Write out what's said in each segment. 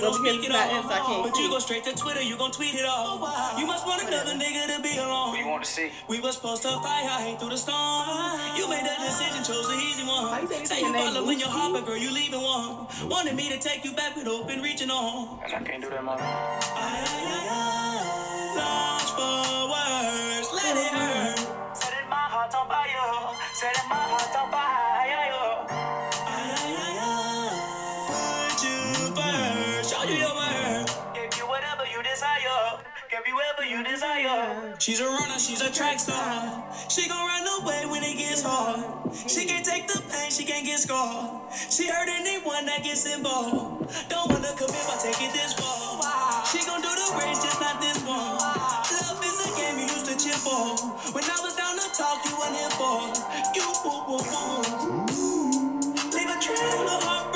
you feeling, don't because speak it it's not I all. can't But you go straight to Twitter, you gon' tweet it all. Oh, you must want another nigga to be alone. What you want to see? We was supposed to fight, I hate through the storm. You made that decision, chose the easy one. Why you say Say your you name, following your Lucy? heart, but girl, you leaving one. Wanted me to take you back, but open reaching on. And I can't do that, mama. You desire. She's a runner, she's a track star. She gon' run away when it gets hard. She can't take the pain, she can't get scarred. She hurt anyone that gets involved. Don't wanna commit by taking this far. She gon' do the race, just not this one. Love is a game you used to chip for. When I was down to talk, you weren't here for. You woo woo woo. Leave a trail of heartbreak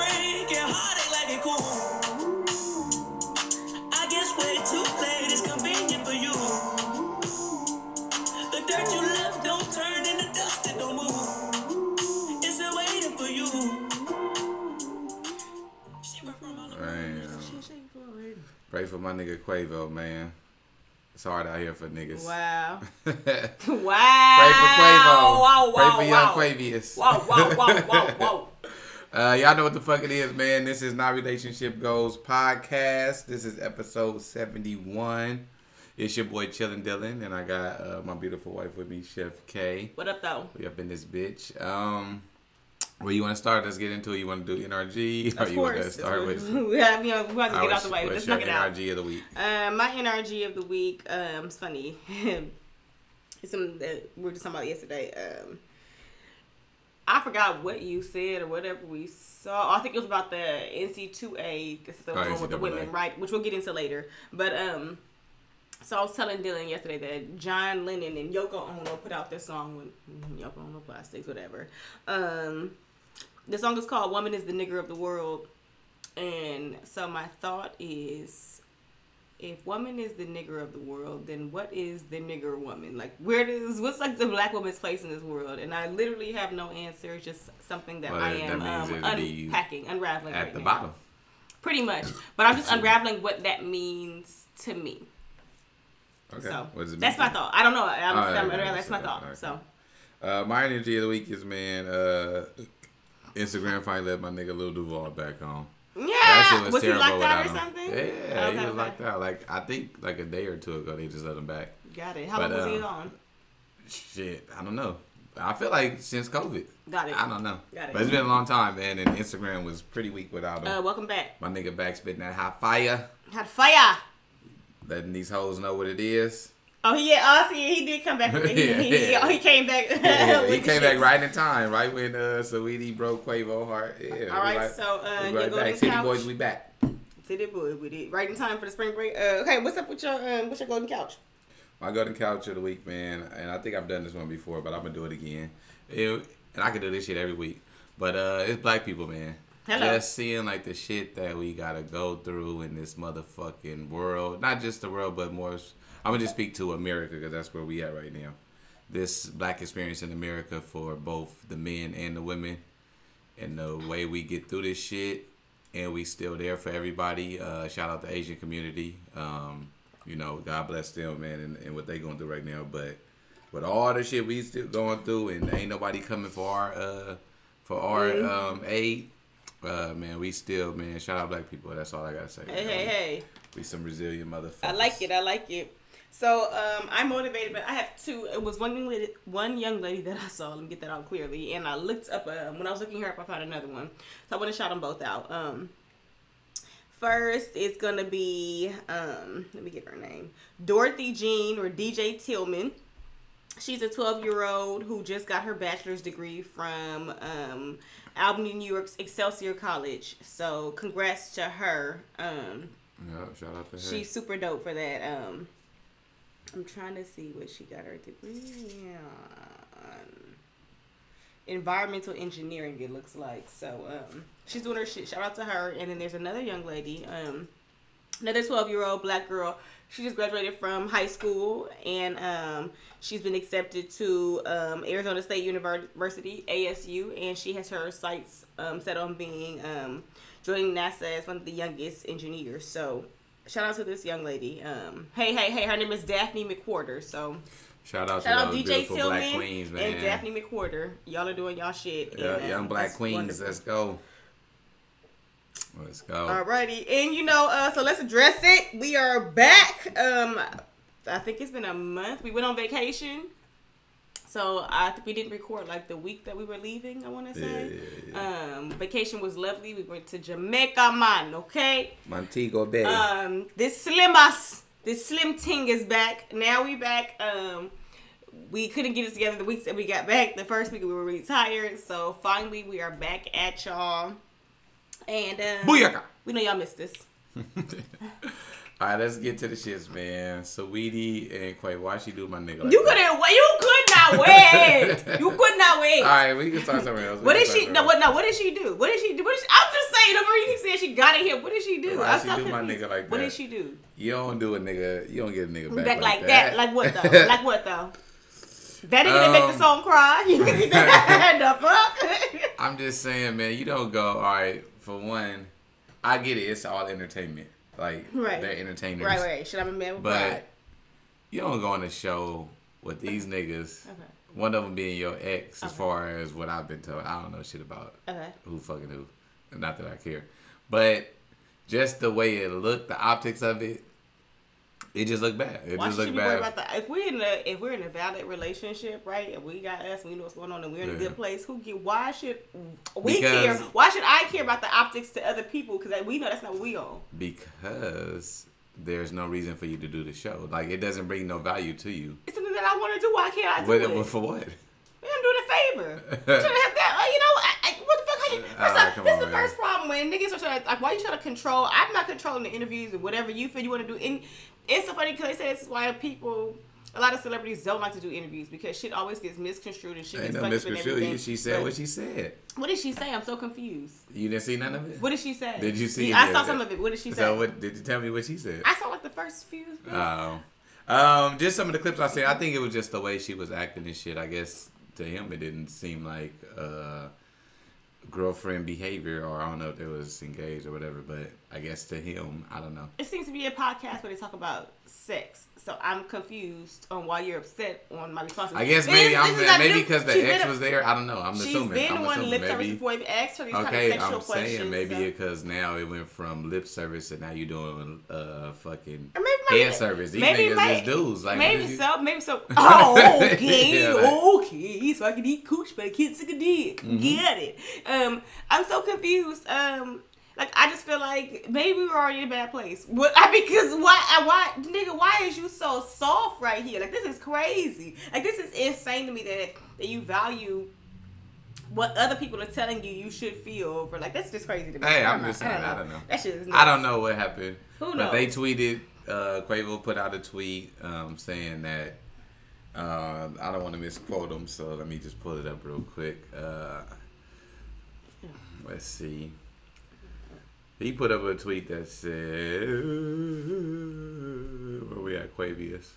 pray for my nigga Quavo, man. It's hard out here for niggas. Wow. Wow. Pray for. Quavo. Wow, Pray wow, for young wow. Quavious. Wow, wow, wow, wow, wow. Uh, y'all know what the fuck it is, man. This is Not Relationship Goals podcast. This is episode 71. It's your boy Chillin' Dylan, and I got uh, my beautiful wife with me, Chef K. What up, though? We up in this bitch. Um, where you want to start? Let's get into it. You want to do NRG, or Of you want to course. start with? we have, you know, we have to get out the way. Let's knock it out. NRG of the week. Um, my NRG of the week, um, it's funny. it's something that we were just talking about yesterday. Um, I forgot what you said or whatever we saw. I think it was about the NCAA. This is the Oh, one with the women, right? Which we'll get into later. But um, so I was telling Dylan yesterday that John Lennon and Yoko Ono put out this song with Yoko Ono Plastics, whatever. Um, the song is called "Woman Is the Nigger of the World," and so my thought is if woman is the nigger of the world, then what is the nigger woman? Like, where does what's like the black woman's place in this world? And I literally have no answer. It's just something that Well, I am means um, unpacking, unraveling At right the now. bottom. Pretty much, but I'm just unraveling what that means to me. Okay. So What does it that's my thought. I don't know. I'm, I'm, yeah, I'm- yeah, that's my thought. okay. So Uh, my energy of the week is man. Uh, Instagram finally let my nigga Lil Duval back on. yeah, That was, was he locked out or him. something? Yeah, Okay, he was okay. locked out. Like I think like a day or two ago they just let him back. Got it. How But, long was he um, on? Shit, I don't know. I feel like since COVID. Got it. I don't know. Got it. But it's been a long time, man, and Instagram was pretty weak without him. Uh, welcome back. my nigga back spitting that hot fire, Had fire. letting these hoes know what it is. Oh, yeah, oh, see, he did come back. It. He, Yeah, he, yeah. he came back. Yeah, he came back right in time, right when uh, Saweetie broke Quavo heart. Yeah, All right, right, so uh, right go back. to City couch. boys, we back. City boy we did Right in time for the spring break. Uh, okay, what's up with your um, what's your golden couch? My golden couch of the week, man, and I think I've done this one before, but I'm gonna do it again. It- and I can do this shit every week. But uh, it's black people, man. Hello. Just seeing like the shit that we gotta go through in this motherfucking world. Not just the world, but more. I'm gonna just speak to America because that's where we at right now. This black experience in America for both the men and the women, and the way we get through this shit, and we still there for everybody. Uh, shout out the Asian community. Um, you know, God bless them, man, and, and what they going through right now. But with all the shit we still going through, and ain't nobody coming for our uh for our um aid. Uh, man, we still, man. Shout out black people. That's all I gotta say. Hey, know? hey, hey. We some resilient motherfuckers. I like it. I like it. So um, I'm motivated, but I have two. It was one young lady, one young lady that I saw. Let me get that out clearly. And I looked up. Uh, when I was looking her up, I found another one. So I want to shout them both out. Um, first, it's gonna be. Um, let me get her name. Dorothy Jean or DJ Tillman. She's a 12 year old who just got her bachelor's degree from um, Albany, New York's Excelsior College. So congrats to her. Um, Yeah, shout out to her. She's super dope for that. Um, I'm trying to see what she got her degree on. Environmental engineering, it looks like. So um, she's doing her shit. Shout out to her. And then there's another young lady. Um, another 12 year old black girl. She just graduated from high school and um, she's been accepted to um, Arizona State University, ASU, and she has her sights um, set on being um, joining NASA as one of the youngest engineers. So, shout out to this young lady. Um, hey, hey, hey, her name is Daphne McWhorter. So, Shout out shout to out those DJ beautiful Tillman black queens, man. and Daphne McWhorter. Y'all are doing y'all shit. Yeah, and, young um, black queens. wonderful. Let's go. Let's go. Alrighty, and you know, uh, so let's address it. We are back. Um, I think it's been a month. We went on vacation, so I think we didn't record like the week that we were leaving. I want to say, Yeah, um, vacation was lovely. We went to Jamaica, man. Okay, Montego Bay. um, this slim us, this slim ting is back. Now we back. Um, we couldn't get it together the weeks that we got back. The first week we were retired, so finally we are back at y'all. And um, Booyaka. we know y'all missed this. All right, let's get to the shits, man. Saweetie and Quay, why she do my nigga? Like You couldn't. You could not wait. you could not wait. All right, we can start somewhere else. We What did she? No, what? No, what did she do? What did she do? What did she, I'm just saying. The you said she got it here. What did she do? Why I'm she do my confused. nigga like that? What did she do? You don't do a nigga. You don't get a nigga back, Back like, like that. Like what though? like what though? That nigga that make the Um, song cry. the fuck? I'm just saying, man. You don't go. All right. For one, I get it. It's all entertainment. Like Right. they're entertainers. right, right. Should I be man with pride? But you don't go on a show with these niggas. Okay. One of them being your ex, as Okay. far as what I've been told. I don't know shit about Okay. who fucking who. Not that I care. But just the way it looked, the optics of it, it just looked bad. It Why just looked bad. about that? If we're in a if we're in a valid relationship, right, and we got us, we know what's going on, and we're in a good place. Who get? Why should we Because- care? Why should I care about the optics to other people? Because we know that's not what we own. because there's no reason for you to do the show. Like it doesn't bring no value to you. It's something that I want to do. Why can't I do What, it? for what? I'm doing a favor. Should have that. uh, You know, I, I, what the fuck? How you, first Ah, this on, is the man. first problem when niggas are trying to like. Why you trying to control? I'm not controlling the interviews or whatever you feel you want to do. And it's so funny because they say this is why people. A lot of celebrities don't like to do interviews because shit always gets misconstrued and shit Ain't gets no fucked up and misconstrued. She said But what she said. What did she say? I'm so confused. You didn't see none of it. What did she say? Did you see Yeah, I saw some of it. What did she say? So what did you tell me what she said? I saw like the first few. Oh. Um, just some of the clips I said. I think it was just the way she was acting and shit. I guess to him it didn't seem like uh girlfriend behavior or I don't know if they was engaged or whatever, but I guess to him, I don't know. it seems to be a podcast where they talk about sex. So I'm confused on why you're upset on my responses. I guess maybe this I'm is not maybe because the She's ex a- was there. I don't know. I'm She's assuming. been I'm one lip service before you've asked her these kind Okay, of sexual I'm questions. saying maybe so- because now it went from lip service and now you're doing uh fucking maybe, maybe, head service. These maybe, niggas maybe, is dudes. Like maybe you- so, maybe so. Oh, okay, Yeah, like- okay. So I can eat cooch, but I can't suck a dick. Mm-hmm. Get it? Um, I'm so confused. Um, like I just feel like maybe we were already in a bad place. What? I because why? I- Why, nigga? Why is you so soft right here? Like this is crazy. Like this is insane to me that that you value. What other people are telling you you should feel over like that's just crazy to me. Hey, I'm don't just know. saying, I don't know. That shit is. I don't know what happened. Who But knows? they tweeted, uh, Quavo put out a tweet um, saying that, uh, I don't want to misquote him, so let me just pull it up real quick. Uh, let's see. He put up a tweet that said, where we at, Quavious?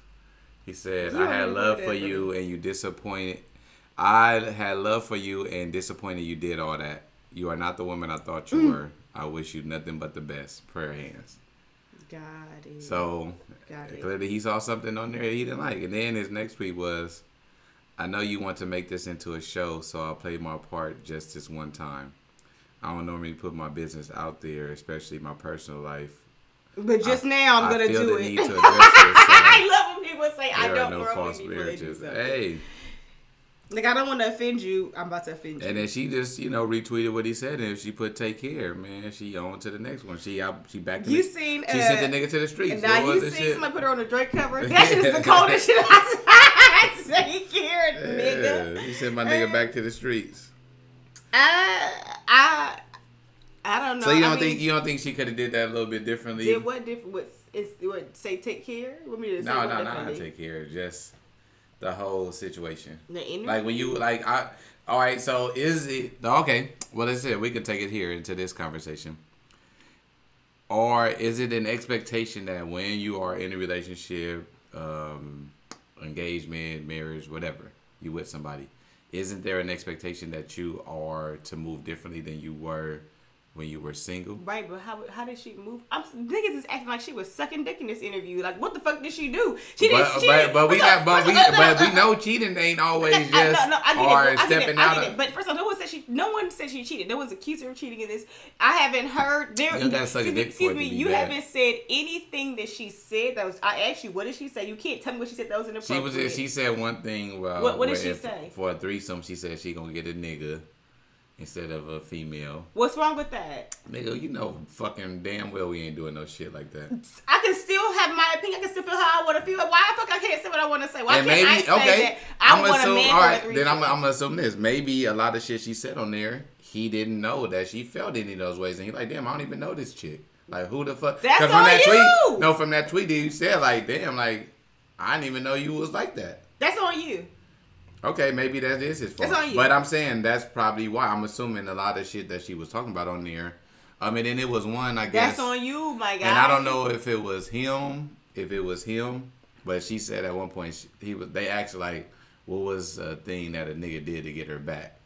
He said, You I had love for you and you disappointed. I had love for you and disappointed you did all that. You are not the woman I thought Mm. you were. I wish you nothing but the best. Prayer hands. Got it. So Got it. clearly he saw something on there he didn't like. And then his next tweet was, I know you want to make this into a show, so I'll play my part just this one time. I don't normally put my business out there, especially my personal life. But just I- now I'm I gonna do it. need to address this, so I love when people say I don't no false marriages. Hey. Like I don't want to offend you. I'm about to offend you. And then she just, you know, retweeted what he said, and if she put "take care," man, she on to the next one. She out, she back. In You the, seen, She uh, sent the nigga to the streets. now you was the see shit? somebody put her on the Drake cover. That shit is the coldest shit I take care, nigga. Yeah, he sent my nigga back to the streets. I, I, I don't know. So you don't mean, think you don't think she could have did that a little bit differently? did what different? What is what? Say take care. What me to say no, no, no, take care. Just the whole situation. The interview. Like when you like I. All right, so is it okay? Well, let's say we could take it here into this conversation. or is it an expectation that when you are in a relationship, um, engagement, marriage, whatever, you with somebody, isn't there an expectation that you are to move differently than you were when you were single? Right, but how how did she move? I'm niggas is acting like she was sucking dick in this interview. Like, what the fuck did she do? She didn't. But, she but, but we got but we no, but we uh, know cheating ain't always just no, no, I get or it. Stepping. Out of. it. But first of all, no one said she. No one said she cheated. No one's accused her of cheating in this. I haven't heard. There, You excuse me, excuse me. You bad. haven't said anything that she said. That was. I asked you. What did she say? You can't tell me what she said. That was in the. She was she said one thing. Well, What- what did she if- say? For a threesome, she said she gonna get a nigga instead of a female. What's wrong with that? Nigga, you know fucking damn well we ain't doing no shit like that. I can still have my opinion. I can still feel how I want to feel. Why the fuck I can't say what I want to say? Why and can't maybe I say okay, that I I'm want a assume man all a right. Then I'm? I'm gonna assume this. Maybe a lot of shit she said on there, he didn't know that she felt any of those ways, and he's like, damn, I don't even know this chick. Like who the fuck? That's on that you! tweet, no, from that tweet that you said, like, damn, like I didn't even know you was like that. That's on you. Okay, maybe that is his fault. That's on you. But I'm saying that's probably why. I'm assuming a lot of shit that she was talking about on there. I mean, and it was one, I guess. That's on you, my guy. and I don't know if it was him, if it was him, but she said at one point she, he was. They asked like, what was a thing that a nigga did to get her back,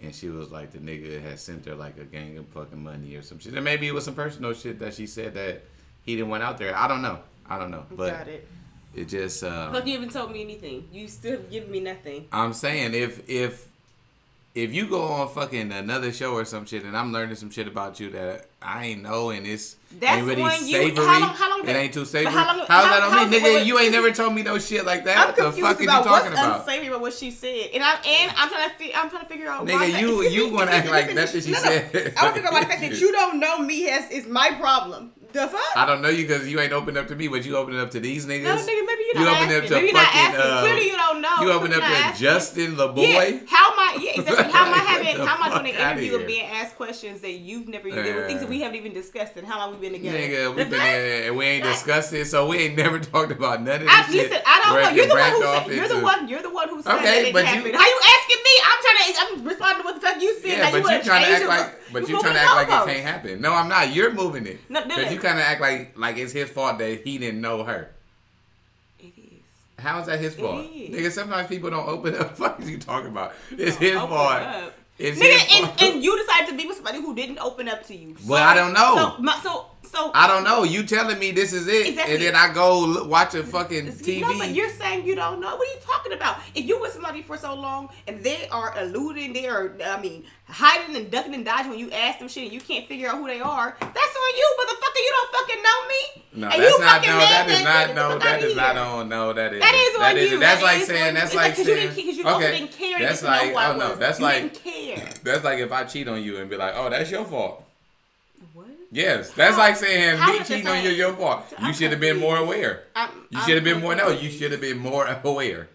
and she was like, the nigga had sent her like a gang of fucking money or some shit. And maybe it was some personal shit that she said that he didn't went out there. I don't know. I don't know, but Got it. It just. Uh, you haven't told me anything. You still have given me nothing. I'm saying if if if you go on fucking another show or some shit and I'm learning some shit about you that I ain't know and it's That's ain't really on you. How long- how long it ain't too savory. how long- How's how- that on me, nigga? wait, you ain't never told me no shit like that. I'm What the confused fuck are you about talking what's about? unsavory about what she said, and I'm and I'm trying to fi- I'm trying to figure out. why Nigga, you- you gonna act like that's what she no, no. said. I want to figure out the fact that you don't know me has is my problem. The fuck? I don't know you because you ain't opened up to me, but you opened up to these niggas. no, nigga, maybe you not opened up to maybe fucking. asking. Uh, Clearly, you don't know. you opened up to. Justin the boy. Yeah, how am I? Yeah, exactly. How am I having? How am I doing an interview and being asked questions that you've never even Yeah. things that we haven't even discussed, and how long we've been together? Nigga, we've been and we ain't Right. discussed it, so we ain't never talked about none of this I, shit. listen, I don't know. You're the one who said. You're the one. You're the one who said Okay, that it but you- happened. How you asking me? I'm trying to. I'm responding to what the fuck you said. Yeah, now but you, you trying to act like, but you trying to act like it can't happen. No, I'm not. You're moving it. No, no, Because you kind of act like like it's his fault that he didn't know her. It is. How is that his fault? Nigga, sometimes people don't open up. Fuck is you talking about? It's his fault. It's his Nigga, fault. and, and you decided to be with somebody who didn't open up to you. Well, I don't know. So, my, so, so I don't know. You telling me this is it, Exactly. and then I go look, watch a fucking TV. No, but you're saying you don't know. What are you talking about? If you with somebody for so long and they are eluding, they are, I mean, hiding and ducking and dodging when you ask them shit and you can't figure out who they are, that's on you, motherfucker. You don't fucking know me. No, and that's not. No, that is that- not. No, that is not on. No, that is. That is on is- you. That's That like saying. That's like like 'cause you saying. didn't- 'cause you okay, didn't care that's get to know like. Oh no, that's You like. That's like if I cheat on you and be like, "Oh, that's your fault." Yes, that's How- like saying me cheating on you is your fault. You should have been more aware. I'm- You should have been more. No, you should have been more aware.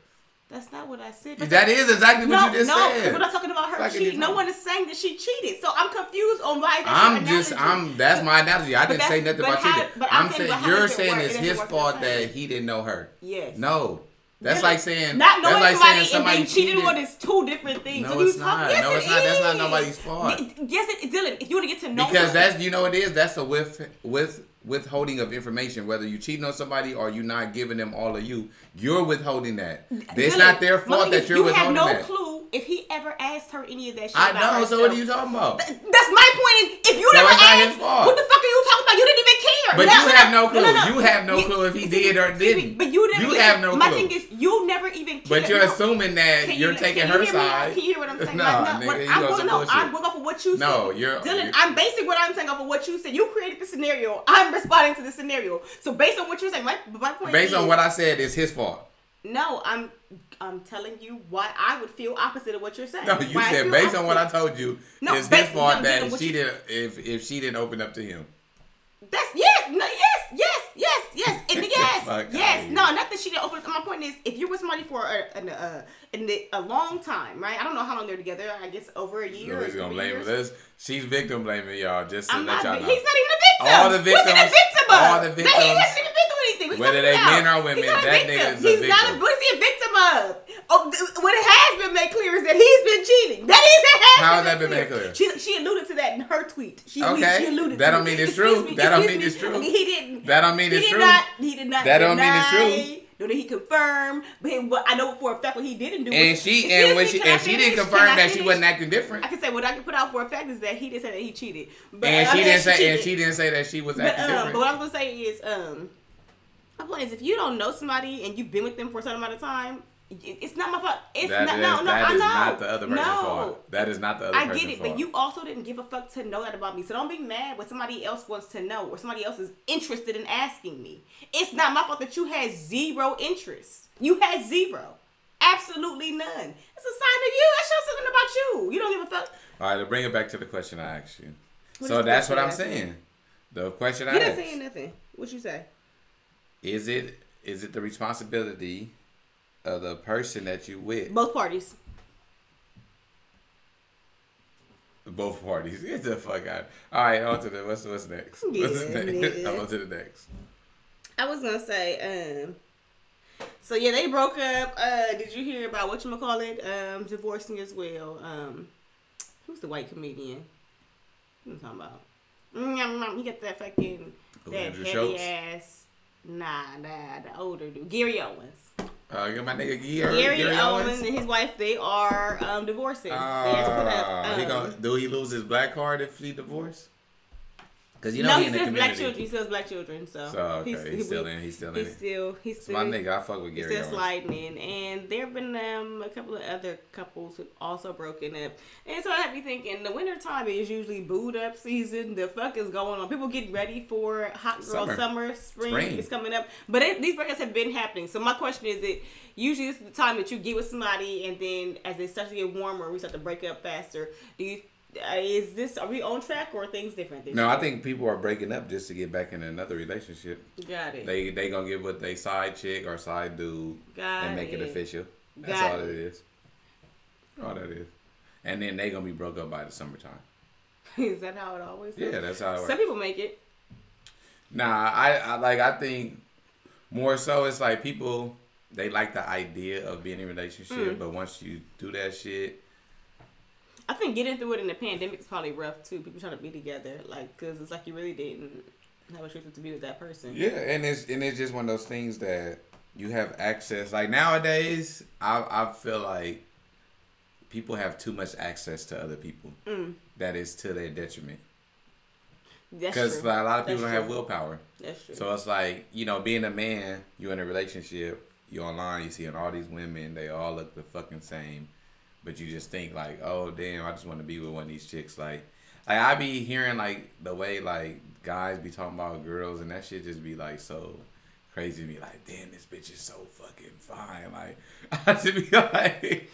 That's not what I said. That is exactly what no, you just no, said. we're not talking about her Fucking cheating. No one is saying that she cheated. So I'm confused on why. That's I'm just. I'm. That's my analogy. I didn't say nothing about how- cheating. but I'm I'm saying, saying you're saying work? it's his doesn't work the fault that he didn't know her. Yes. No, that's Really? like saying not knowing that's like somebody saying and somebody being cheated cheated. on is two different things. No, it's not. Yes, No, it it's not. That's not nobody's fault. Yes, it, Dylan. If you want to get to know Because somebody- that's you know what it is. That's a with with withholding of information. Whether you cheating on somebody or you not giving them all of you, you're withholding that. It's Dylan, not their fault that you're you have withholding no that. clue if he ever asked her any of that shit. I know. So what are you talking about? That's my point. If you So never asked, what the fuck are you talking about? You didn't even care. But you have no clue. You have no clue if he did or didn't. But you never. You have no clue. My clue. thing is, you never even. Cared. But you're No. assuming that Can you're you, taking her you side. Can you hear what I'm saying? No, like, nigga, what, I'm going, no. I'm going off of what you No, said. you're- Dylan, you're- I'm basing what I'm saying off of what you said. You created the scenario. I'm responding to the scenario. So based on what you're saying, my, my point Based on what I said, it's his fault. No, I'm I'm telling you why I would feel opposite of what you're saying. No, you Why said based on what I told you, No, it's his fault no, that what she you- did if if she didn't open up to him. That's yes, no, yes, yes, yes, yes, and yes, the fuck outta yes. No, not that she didn't open. Up. My point is, if you're with somebody for a, an, uh, in the, a long time, right? I don't know how long they're together. I guess over a year. Nobody's gonna blame years. us. She's victim blaming y'all. Just to I'm let not. y'all know. He's not even a victim. All the victims. What's he a victims- victim of? all the That he victims- hasn't even been through anything. Whether they about? men or He's women, a that victim. nigga's a He's not a. victim. What is he a victim of? Oh, what it has been made clear is that he's been cheating. That is it has How has that been made clear? She, she alluded to that in her tweet. She, Okay. she alluded That to don't mean it's true. me, That don't mean it's true. He didn't. That don't mean it's true. Not, he did not. That don't mean it's true. Nor did he confirm. But he, what I know for a fact what he didn't do. And was- she and when she and she didn't confirm Can that she wasn't acting different. I can say what I can put out for a fact is that he didn't say that he cheated. But, And I she mean, didn't say and she didn't say that she was But, acting um, different. but what I'm gonna say is, um, my point is, if you don't know somebody and you've been with them for a certain amount of time, it's not my fault. It's That not. is- no, no, that I is know. not the other person's no. fault. That is not the other I get it, fault. but you also didn't give a fuck to know that about me. So don't be mad when somebody else wants to know or somebody else is interested in asking me. It's not my fault that you had zero interest. You had zero. Absolutely none. It's a sign of you. That shows something about you. You don't give a fuck. All right, to bring it back to the question I asked you. What so that's what I'm you saying. The question I asked You didn't asked say nothing. What you say? is it is it the responsibility of the person that you with Both parties. both parties? Get the fuck out. All right, on to the what's what's next? What's Yeah, next? nigga. on to the next. I was gonna say, um, so yeah, they broke up. Uh, did you hear about what you call it? Um, divorcing as well. Um, who's the white comedian? What you talking about? Mm, He got that fucking that Andrew heavy Schulz? ass. Nah, nah, the older dude, Gary Owens. Uh, get my nigga Gary, Gary, Gary Owens, Owens. and his wife, they are um divorcing. they had to put up. Ah, he um, gonna, do he lose his black card if he divorced? Because you know no, he he says black children. He says black children. So, So okay, he's, still in. He's still in. He's still. He's still. my nigga. I fuck with He's Gary still Owens. sliding in, and there have been um, a couple of other couples who've also broken up. And so I have me thinking, the winter time is usually booed up season. The fuck is going on? People get ready for hot girl Summer. summer, spring, Spring. is coming up. But it, these breakups have been happening. So my question is, it usually this is the time that you get with somebody, and then as it starts to get warmer, we start to break up faster. Do you? Uh, is this are we on track or things different? No, year? I think people are breaking up just to get back in another relationship. got it. They they gonna get with they side chick or side dude Got and make it, it. official. That's Got all it. it is. All that is. And then they gonna be broke up by the summertime. is that how it always? goes? Yeah, that's how it works. Some people make it. Nah, I, I like I think more so it's like people they like the idea of being in a relationship, Mm. but once you do that shit, I think getting through it in the pandemic is probably rough too. People trying to be together, like, cause it's like you really didn't have a choice to be with that person. yeah, and it's and it's just one of those things that you have access. Like nowadays, I I feel like people have too much access to other people. Mm. That is to their detriment That's because true. like, a lot of people That's don't have willpower. That's true. So it's like, you know, being a man, you're in a relationship, you're online, you seeing all these women, they all look the fucking same. But you just think like, oh damn, I just want to be with one of these chicks. Like like I be hearing like the way like guys be talking about girls and that shit just be like so crazy to me. Like, damn, this bitch is so fucking fine. Like I just be like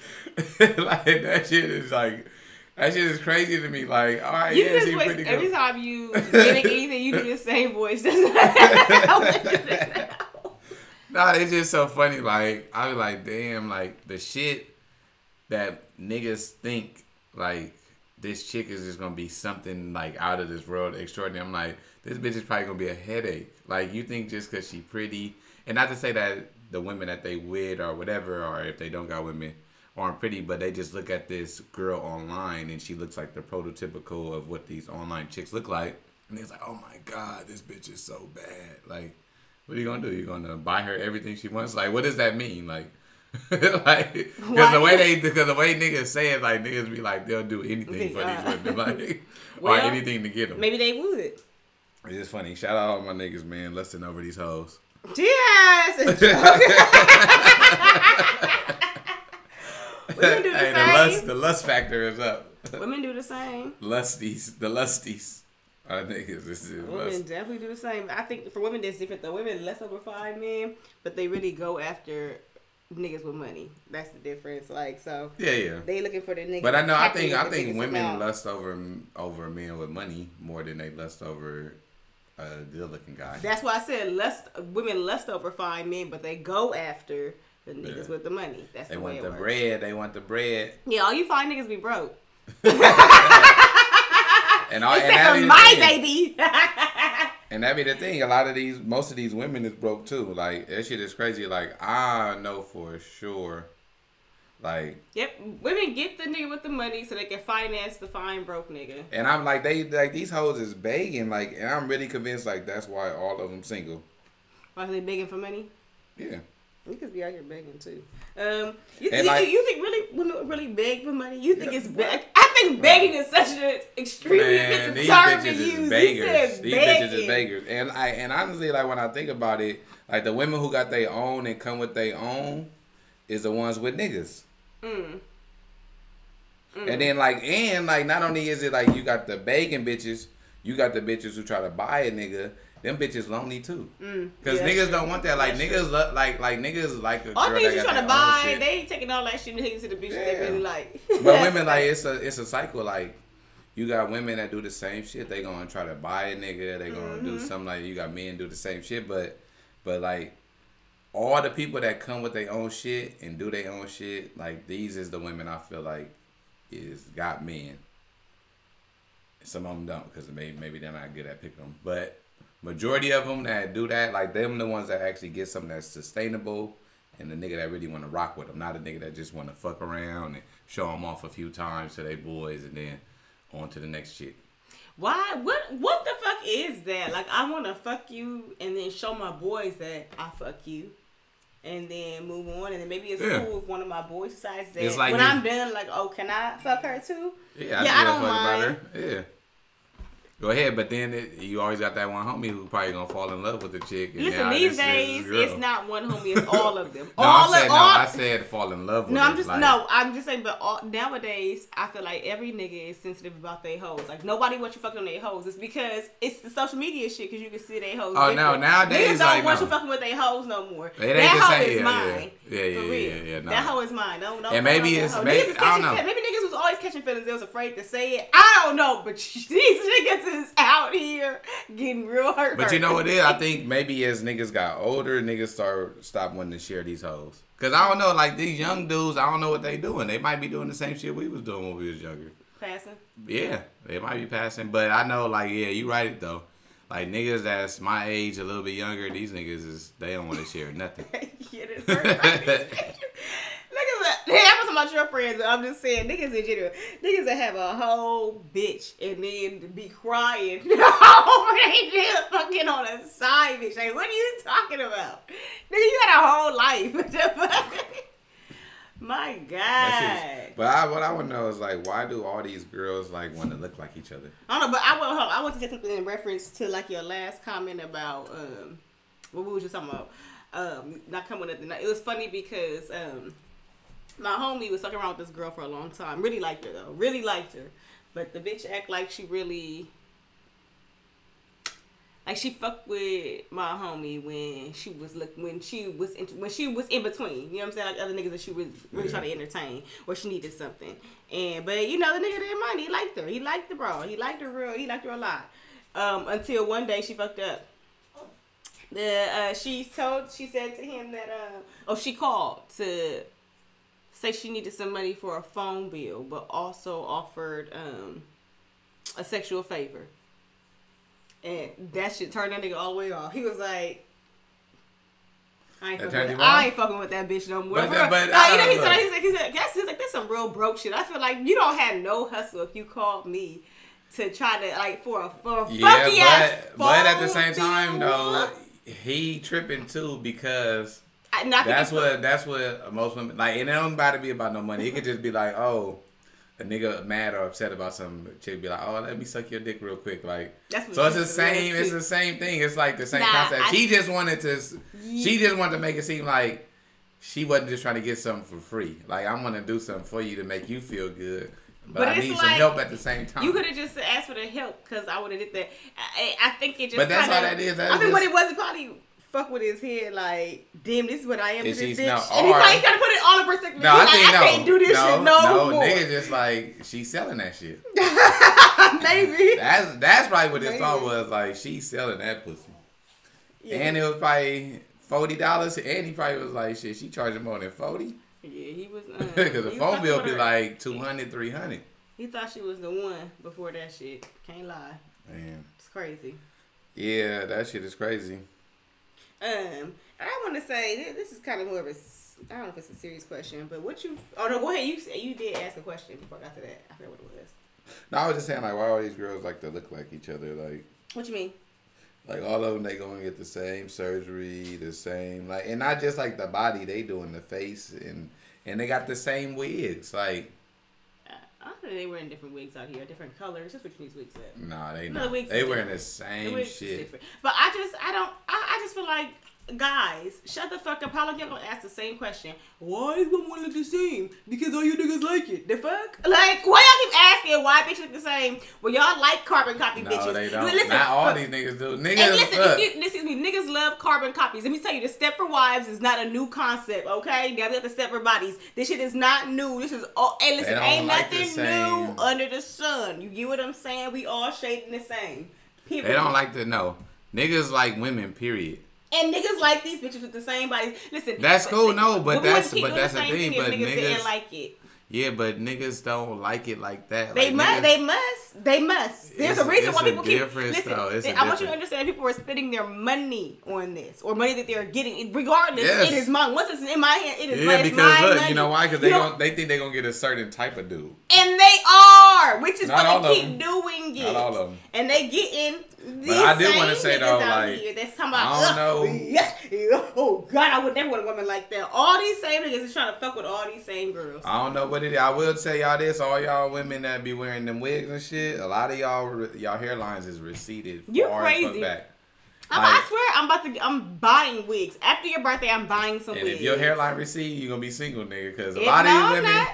like that shit is like that shit is crazy to me. Like, all right, you yeah, this voice pretty every time you mimic anything. You do the same voice. Nah, it's just so funny. Like I be like, damn, like the shit that niggas think like this chick is just gonna be something like out of this world extraordinary. I'm like, this bitch is probably gonna be a headache. Like you think just cause she pretty, and not to say that the women that they with or whatever, or if they don't got women aren't pretty, but they just look at this girl online and she looks like the prototypical of what these online chicks look like, and it's like, oh my god, this bitch is so bad. Like, what are you gonna do? You're gonna buy her everything she wants? Like, what does that mean? Like. like, because the way they, because the way niggas say it, like niggas be like they'll do anything for Yeah. these uh, women, like, or anything to get them. Maybe they would. It's just funny. Shout out all my niggas, man, lusting over these hoes. Yes. Women do the hey, the same. lust, the lust factor is up. Women do the same. Lusties, the lusties. I niggas, this is Women lust. definitely do the same. I think for women that's different. though. women less over five men, but they really go after niggas with money. That's the difference. Like so, Yeah, yeah. they looking for the nigga. But I know, I think, I think women amount. lust over over men with money more than they lust over a good looking guy. That's why I said lust. Women lust over fine men, but they go after the niggas Yeah. with the money. That's They the want the works. bread. They want the bread. Yeah, all you fine niggas be broke. And all, and Except that for my baby. And that be the thing. A lot of these, most of these women is broke too. Like that shit is crazy. Like I know for sure Like, Yep, women get the nigga with the money so they can finance the fine broke nigga. and I'm like, they like these hoes is begging, like, and I'm really convinced like that's why all of them single. Why are they begging for money? Yeah. We could be out here begging too. Um, you, you, like- you think really women really beg for money? You think it's beg? I think begging is such an extremely Man, these term bitches to is use. You beggars. These bitches is beggars. And I and honestly, like when I think about it, like the women who got their own and come with their own is the ones with niggas. Mm. And then like and like not only is it like you got the begging bitches, you got the bitches who try to buy a nigga. Them bitches lonely too. Cause Mm. Yeah, niggas don't want that. Like niggas lo- like like niggas like a All girl niggas you trying to buy, they ain't taking all that shit and hitting to the bitch that Yeah. they really like. But women like it's a it's a cycle. Like you got women that do the same shit. They gonna try to buy a nigga. They gonna do Mm-hmm. something like you got men do the same shit. But but like all the people that come with their own shit and do their own shit, like these is the women I feel like is got men. Some of them don't because maybe maybe they're not good at picking them. But majority of them that do that, like them, the ones that actually get something that's sustainable, and the nigga that really want to rock with them, not a nigga that just want to fuck around and show them off a few times to their boys and then on to the next shit. Why? What? What the fuck is that? Like, I want to fuck you and then show my boys that I fuck you, and then move on, and then maybe it's Yeah. cool if one of my boys decides that like when you- I'm done, like, oh, can I fuck her too? Yeah, Yeah, I give don't mind. her. Yeah. Go ahead, but then it, you always got that one homie who probably gonna fall in love with the chick. And Listen, now these days it's not one homie; it's all of them. No, all I'm saying, of no, all. I said fall in love with No, I'm just like- no. I'm just saying, but all, nowadays I feel like every nigga is sensitive about their hoes. Like nobody wants you fucking on their hoes. It's because it's the social media shit. Because you can see their hoes. Oh, different. no, nowadays, niggas don't like, want no. you fucking with their hoes no more. It ain't that hoe is Yeah, mine. yeah. Yeah, yeah, For real. yeah, yeah, nah. That hoe is mine. No, no. And maybe no, no, it's- maybe- I don't know. Maybe niggas was always catching feelings. They was afraid to say it. I don't know, but these niggas is out here getting real hurt. But you know what it is? I think maybe as niggas got older, niggas start stop wanting to share these hoes. Cause I don't know, like these young dudes, I don't know what they doing. They might be doing the same shit we was doing when we was younger. passing. Yeah, they might be passing, but I know, like, yeah, you right it though. Like niggas that's my age, a little bit younger, these niggas is they don't want to share nothing. yeah, Niggas that they happen to my true friends, but I'm just saying niggas in general. Niggas that have a whole bitch and then be crying over they fucking on a side bitch. Like, what are you talking about? Nigga, you got a whole life. What the fuck? My God. But I, what I want to know is like, why do all these girls like want to look like each other? I don't know, but I want I want to get something in reference to like your last comment about um what we was just talking about. Um not coming at the night. It was funny because um my homie was fucking around with this girl for a long time. Really liked her though. Really liked her. But the bitch act like she really like she fucked with my homie when she was look when she was in, when she was in between. You know what I'm saying? Like other niggas that she was really Yeah. trying to entertain or she needed something. And but you know the nigga didn't mind. He liked her. He liked the bra. He liked her real. He liked her a lot. Um, until one day she fucked up. The uh, she told she said to him that uh oh she called to say she needed some money for a phone bill, but also offered um a sexual favor. And that shit turned that nigga all the way off. He was like, I ain't, fucking with, I ain't fucking with that bitch no more. But For that- real. but Nah, you know, I he said, he said, he said, that's, that's, that's some real broke shit. I feel like you don't have no hustle if you called me to try to, like, for a, for a Yeah, but but at the same time though, he tripping too because I, and I think that's what that's what most women like. And it don't about to be about no money. It could just be like, oh, a nigga mad or upset about something. Chick be like, oh, let me suck your dick real quick, like. That's what So it's the same. It's the same thing. It's like the same Nah, concept. I- she just wanted to. She just wanted to make it seem like she wasn't just trying to get something for free. Like I'm gonna do something for you to make you feel good, but, But I need some help at the same time. You could have just asked for the help because I would have did that. I, I think it just. But that's kinda, all that is, that I think what it was, probably fuck with his head like, damn, this is what I am to And this she's bitch. and he or- probably kind of put it all in perspective. no, I He's think like, no. I can't do this no, shit no, no, more. nigga just like she's selling that shit. Maybe. That's that's probably what this Maybe. thought was like. She's selling that pussy, yeah. and it was probably forty dollars. And he probably was like, shit, she charging more than forty yeah, he was. Uh, because the phone bill be like 200 300 He thought she was the one before that shit. Can't lie. Man, It's crazy. yeah, that shit is crazy. Um, I want to say this is kind of more of a I don't know if it's a serious question, but what you? Oh no, go ahead. You you did ask a question before I got to that. I forget what it was. No, I was just saying like why all these girls like to look like each other like. What you mean? Like all of them, they gonna get the same surgery, the same like, and not just like the body, they doing the face, and and they got the same wigs. Like, I don't think they wearing different wigs out here, different colors. That's what you need wigs at. nah, they No, not. the wigs They wearing the different. The same wigs is shit. But I just, I don't, I just feel like, guys, shut the fuck up. How long y'all gonna ask the same question? Why is one look the same? Because all you niggas like it. The fuck? Like, why y'all keep asking why bitches look the same? Well, y'all like carbon copy No, bitches. they don't. Listen, not all these niggas do. And Niggas, listen, look, excuse, excuse me, niggas love carbon copies. Let me tell you, the Stepford Wives is not a new concept, okay? Now we got the Stepford bodies. This shit is not new. This is all. Hey, listen, ain't like nothing new under the sun. You get what I'm saying? We all shading the same. Period. they don't like to know. Niggas like women. Period. And niggas like these bitches with the same bodies. Listen, That's cool, no, but that's- but that's the thing, but niggas, didn't like it. Yeah, but niggas don't like it like that. They like, must. niggas- They must. They must. There's a reason why people keep. Listen, though. It's a I want you to understand that people are spending their money on this, or money that they're getting. Regardless, Yes. it is mine. Once it's in my hand, it is Yeah, mine. It's because my look, money. you know why? Because they don't- they think they're gonna get a certain type of dude. and they are, which is Not why they keep doing it. Not all of them. And they getting these I do same wanna say, though, out like, here that's talking about. I don't know. Oh God, I would never want a woman like that. All these same niggas is trying to fuck with all these same girls. I don't know what it is. I will tell y'all this: all y'all women that be wearing them wigs and shit, a lot of y'all y'all hairlines is receded You crazy. back. I'm, Like- I swear, I'm about to. I'm buying wigs after your birthday. I'm buying some And wigs. if your hairline recede, you're gonna be single, nigga. Because a lot no, of I'm these women. not.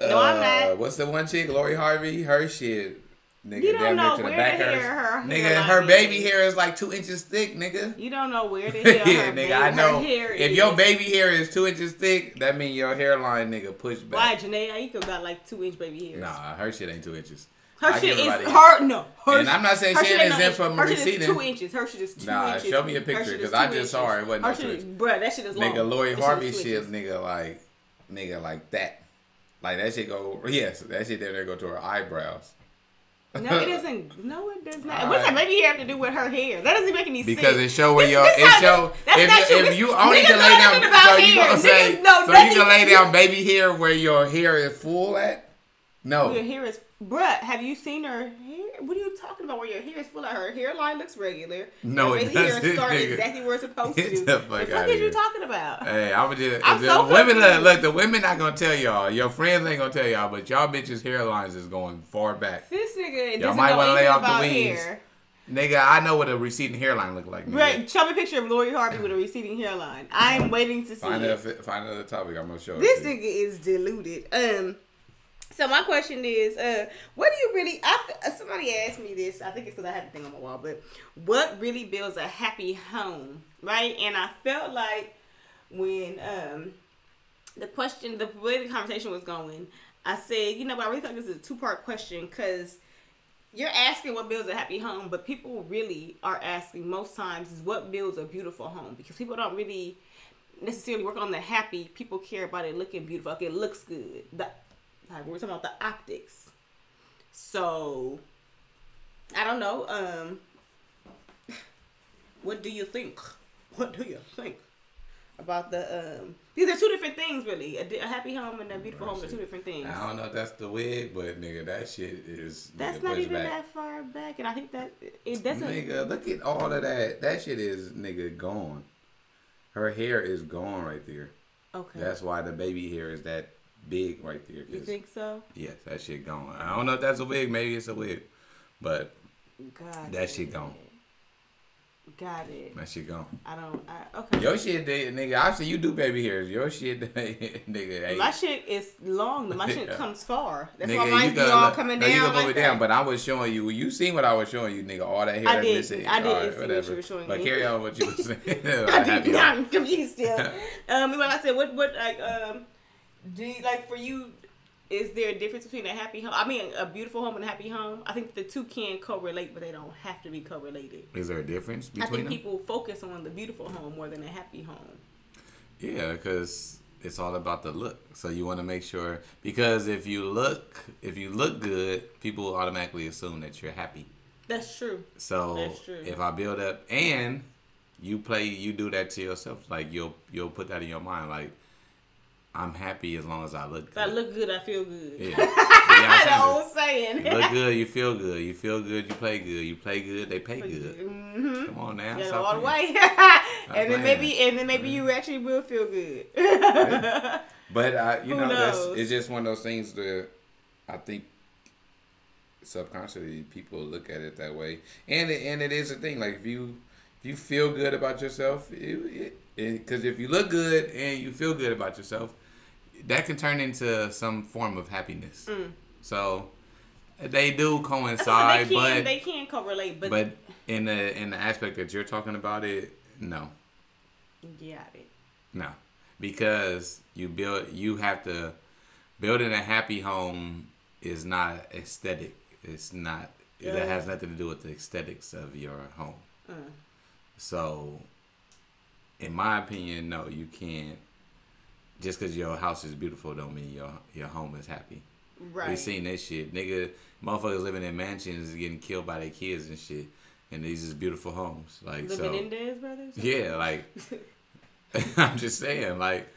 No, I'm uh, not. What's the one chick, Lori Harvey? Her shit, nigga, You don't know to the where back the hair- her nigga, her is. baby hair is like two inches thick, nigga. You don't know where the hell yeah, her nigga, baby- I know. hair If is. your baby hair is two inches thick, that means your hairline, nigga, pushed back. Why. Jhené Aiko got like two inch baby hairs. Nah, her shit ain't two inches. Her I shit is her no. Her, And I'm not saying shit exempt inch. from Her shit is two inches. Her shit is two Nah, inches. show me a picture, because I just saw her. It wasn't Her no shit is, bruh, that shit is long. Nigga, Lori shit Harvey is shit, nigga, like, nigga, like that. Like that shit go. Yes, that shit there. There go to her eyebrows. No, it doesn't. No, it does not. All What's that Maybe baby hair have to do with her hair? That doesn't make any sense. Because it show where your it show That's if, not you- if you only can lay down so you gonna say so you can lay down baby hair where your hair is full at. No, Your hair is, bruh. Have you seen her hair? What are you talking about? Where your hair is full of her hairline looks regular. No, her it baby hair doesn't, started nigga. exactly where it's supposed Get to. the The fuck outta is you talking about? Hey, I would just I'm the so women look, confused. look the women not gonna tell y'all. Your friends ain't gonna tell y'all, but y'all bitches hairlines is going far back. This nigga Y'all might wanna lay off the hair. Nigga, I know what a receding hairline look like. Nigga. Right, show me a picture of Lori Harvey with a receding hairline. I'm waiting to see Find it. another find another topic. I'm gonna show This to nigga is deluded. Um. So my question is, uh, what do you really? I, uh, somebody asked me this. I think it's because I had the thing on my wall. But what really builds a happy home, right? And I felt like when um the question, the way the conversation was going, I said, you know, but I really thought this is a two part question because you're asking what builds a happy home, but people really are asking most times is what builds a beautiful home because people don't really necessarily work on the happy. People care about it looking beautiful. Like it looks good. The like we're talking about the optics. So I don't know. Um, what do you think? What do you think about the um? These are two different things, really. A, a happy home and a beautiful home are two different things. I don't know if that's the wig, but nigga, that shit is. That's not even back. that far back, and I think that it doesn't. Nigga, look at all of that. That shit is nigga gone. Her hair is gone right there. Okay. That's why the baby hair is that big right there. you think so? Yes, that shit gone. I don't know if that's a wig. Maybe it's a wig, but Got That it. shit gone. Got it. that shit gone. I don't. I, okay. Your shit, they- nigga. I see you do baby hairs. Your shit, nigga. Ain't, My shit is long. My shit comes far. That's Nigga, why mine be all coming no, down. You can like it down, but I was showing you. You seen what I was showing you, nigga. All that hair I did. missing. I did right, see what you whatever. were showing But me. carry on what you were saying. I did. I'm confused still. um, like I said, what what like um, do you, like for you? Is there a difference between a happy home? I mean, a beautiful home and a happy home. I think the two can correlate, but they don't have to be correlated. Is there a difference I think them? people focus on the beautiful home more than a happy home. Yeah, because it's all about the look. So you want to make sure because if you look, if you look good, people automatically assume that you're happy. That's true. So That's true. if I build up and you play, you do that to yourself. Like you'll you'll put that in your mind. Like I'm happy as long as I look If good. I look good, I feel good. yeah. the old saying. You look good, you feel good. You feel good, you play good. You play good, they pay good. Mm-hmm. Come on now. Yeah, all the way. and then maybe, and then maybe you actually will feel good. But uh, you Who know, that's it's just one of those things that I think subconsciously people look at it that way, and it, and it is a thing. Like if you if you feel good about yourself, because if you look good and you feel good about yourself, that can turn into some form of happiness. So they do coincide, they can, but they can correlate, but, but in the in the aspect that you're talking about it, no. it. No, because you build, you have to building a happy home is not aesthetic. It's not. That has nothing to do with the aesthetics of your home. Mm. So, in my opinion, no, you can't. Just because your house is beautiful, don't mean your your home is happy. Right. We seen this shit, nigga. Motherfuckers living in mansions getting killed by their kids and shit, and these is beautiful homes. Like Living so, Menendez Brothers? yeah, like I'm just saying, like.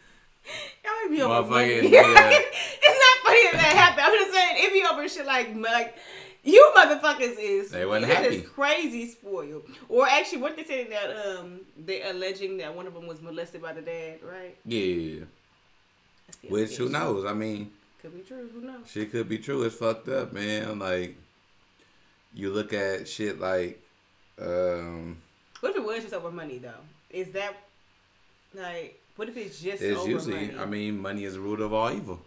Y'all be over. Motherfucking, yeah. it's not funny if that happened. I'm just saying it be over shit like like you motherfuckers is They wasn't is happy. crazy spoiled. Or actually, what they saying that um they alleging that one of them was molested by the dad, right? Yeah. Which who knows? I mean, Could be true. Who knows? shit could be true. It's fucked up, man. Like you look at shit like um What if it was just over money though? Is that like what if it's just it's over usually money? I mean, money is the root of all evil.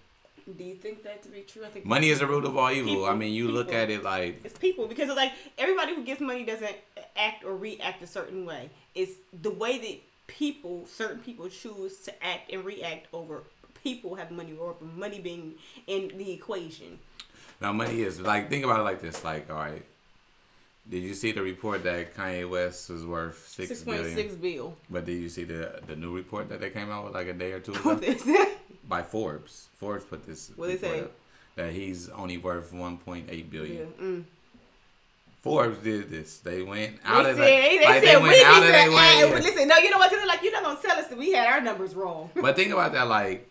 Do you think that to be true? I think Money is the root of all evil. People- I mean, you look at it like It's people because it's like everybody who gets money doesn't act or react a certain way. It's the way that people, certain people, choose to act and react over people have money or money being in the equation. now money is like think about it like this. Like, all right. Did you see the report that Kanye West was worth six Six point billion? six bill. But did you see the the new report that they came out with like a day or two ago? By Forbes. Forbes put this. What they say? up, That he's only worth 1.8 billion. Yeah. Mm. Forbes did this. They went out They out said, of they, the, like, said they we went out need of their way. Listen, no, you know what? Cause they're like, you're not gonna tell us that we had our numbers wrong. But think about that. Like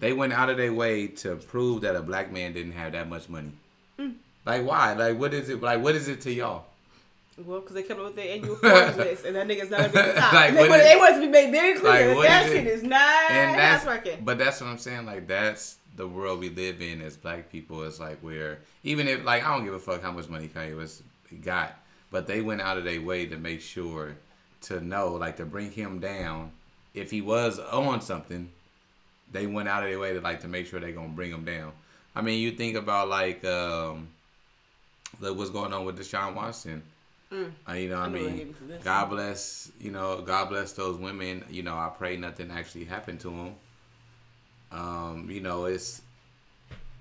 they went out of their way to prove that a black man didn't have that much money. Mm. Like why? Like what is it? Like what is it to y'all? Well, because they come up with their annual Forbes list, and that nigga's not at the top. Like, they, want, is- they want to be made very clear Like, that is shit it? is not and that's working. but that's what I'm saying. Like that's the world we live in as black people. It's like where even if like I don't give a fuck how much money Kanye was got, but they went out of their way to make sure to know like to bring him down. If he was on something, they went out of their way to like to make sure they're gonna bring him down. I mean, you think about like um, like what's going on with Deshaun Watson. Uh, you know, I, I mean, gave it to this. God bless, you know, God bless those women. You know, I pray nothing actually happened to them. Um, you know, it's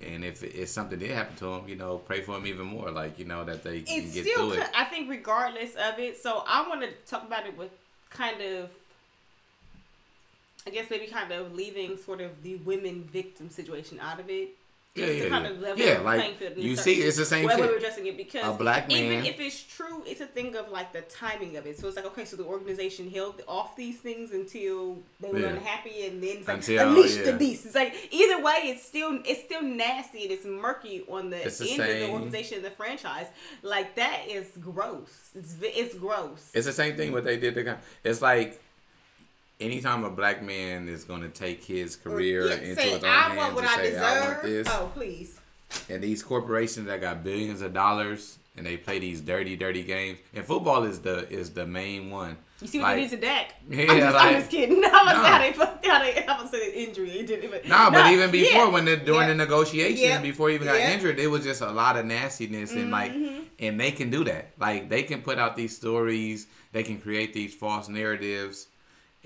and if if something did happen to them, you know, pray for them even more. Like you know that they can get still, through it. I think, regardless of it. So I want to talk about it with kind of, I guess maybe kind of leaving sort of the women victim situation out of it. Yeah, Just yeah, to kind yeah. of level Yeah, the like, playing field you see, it's the same way we're addressing it because A black even if it's true, it's a thing of like the timing of it. So it's like okay, so the organization held off these things until they were Yeah. unhappy, and then it's like Until, unleash the beast. It's like either way, it's still it's still nasty and it's murky on the It's the end of the organization, the franchise. Like that is gross. It's it's gross. It's the same thing what they did to. It's like anytime a black man is gonna take his career Yeah, into say, his own I hands want what and I say, deserve. I want this. Oh please. And these corporations that got billions of dollars and they play these dirty, dirty games. And football is the is the main one. You see what Like- did to Dak? Yeah, I'm, just, like- I'm just kidding. I was No. how they fucked how they I was saying injury. They did it. Nah, but even before yeah. when the during Yeah. the negotiation, Yeah. before he even got injured, it was just a lot of nastiness and like Mm-hmm. and they can do that. Like they can put out these stories, they can create these false narratives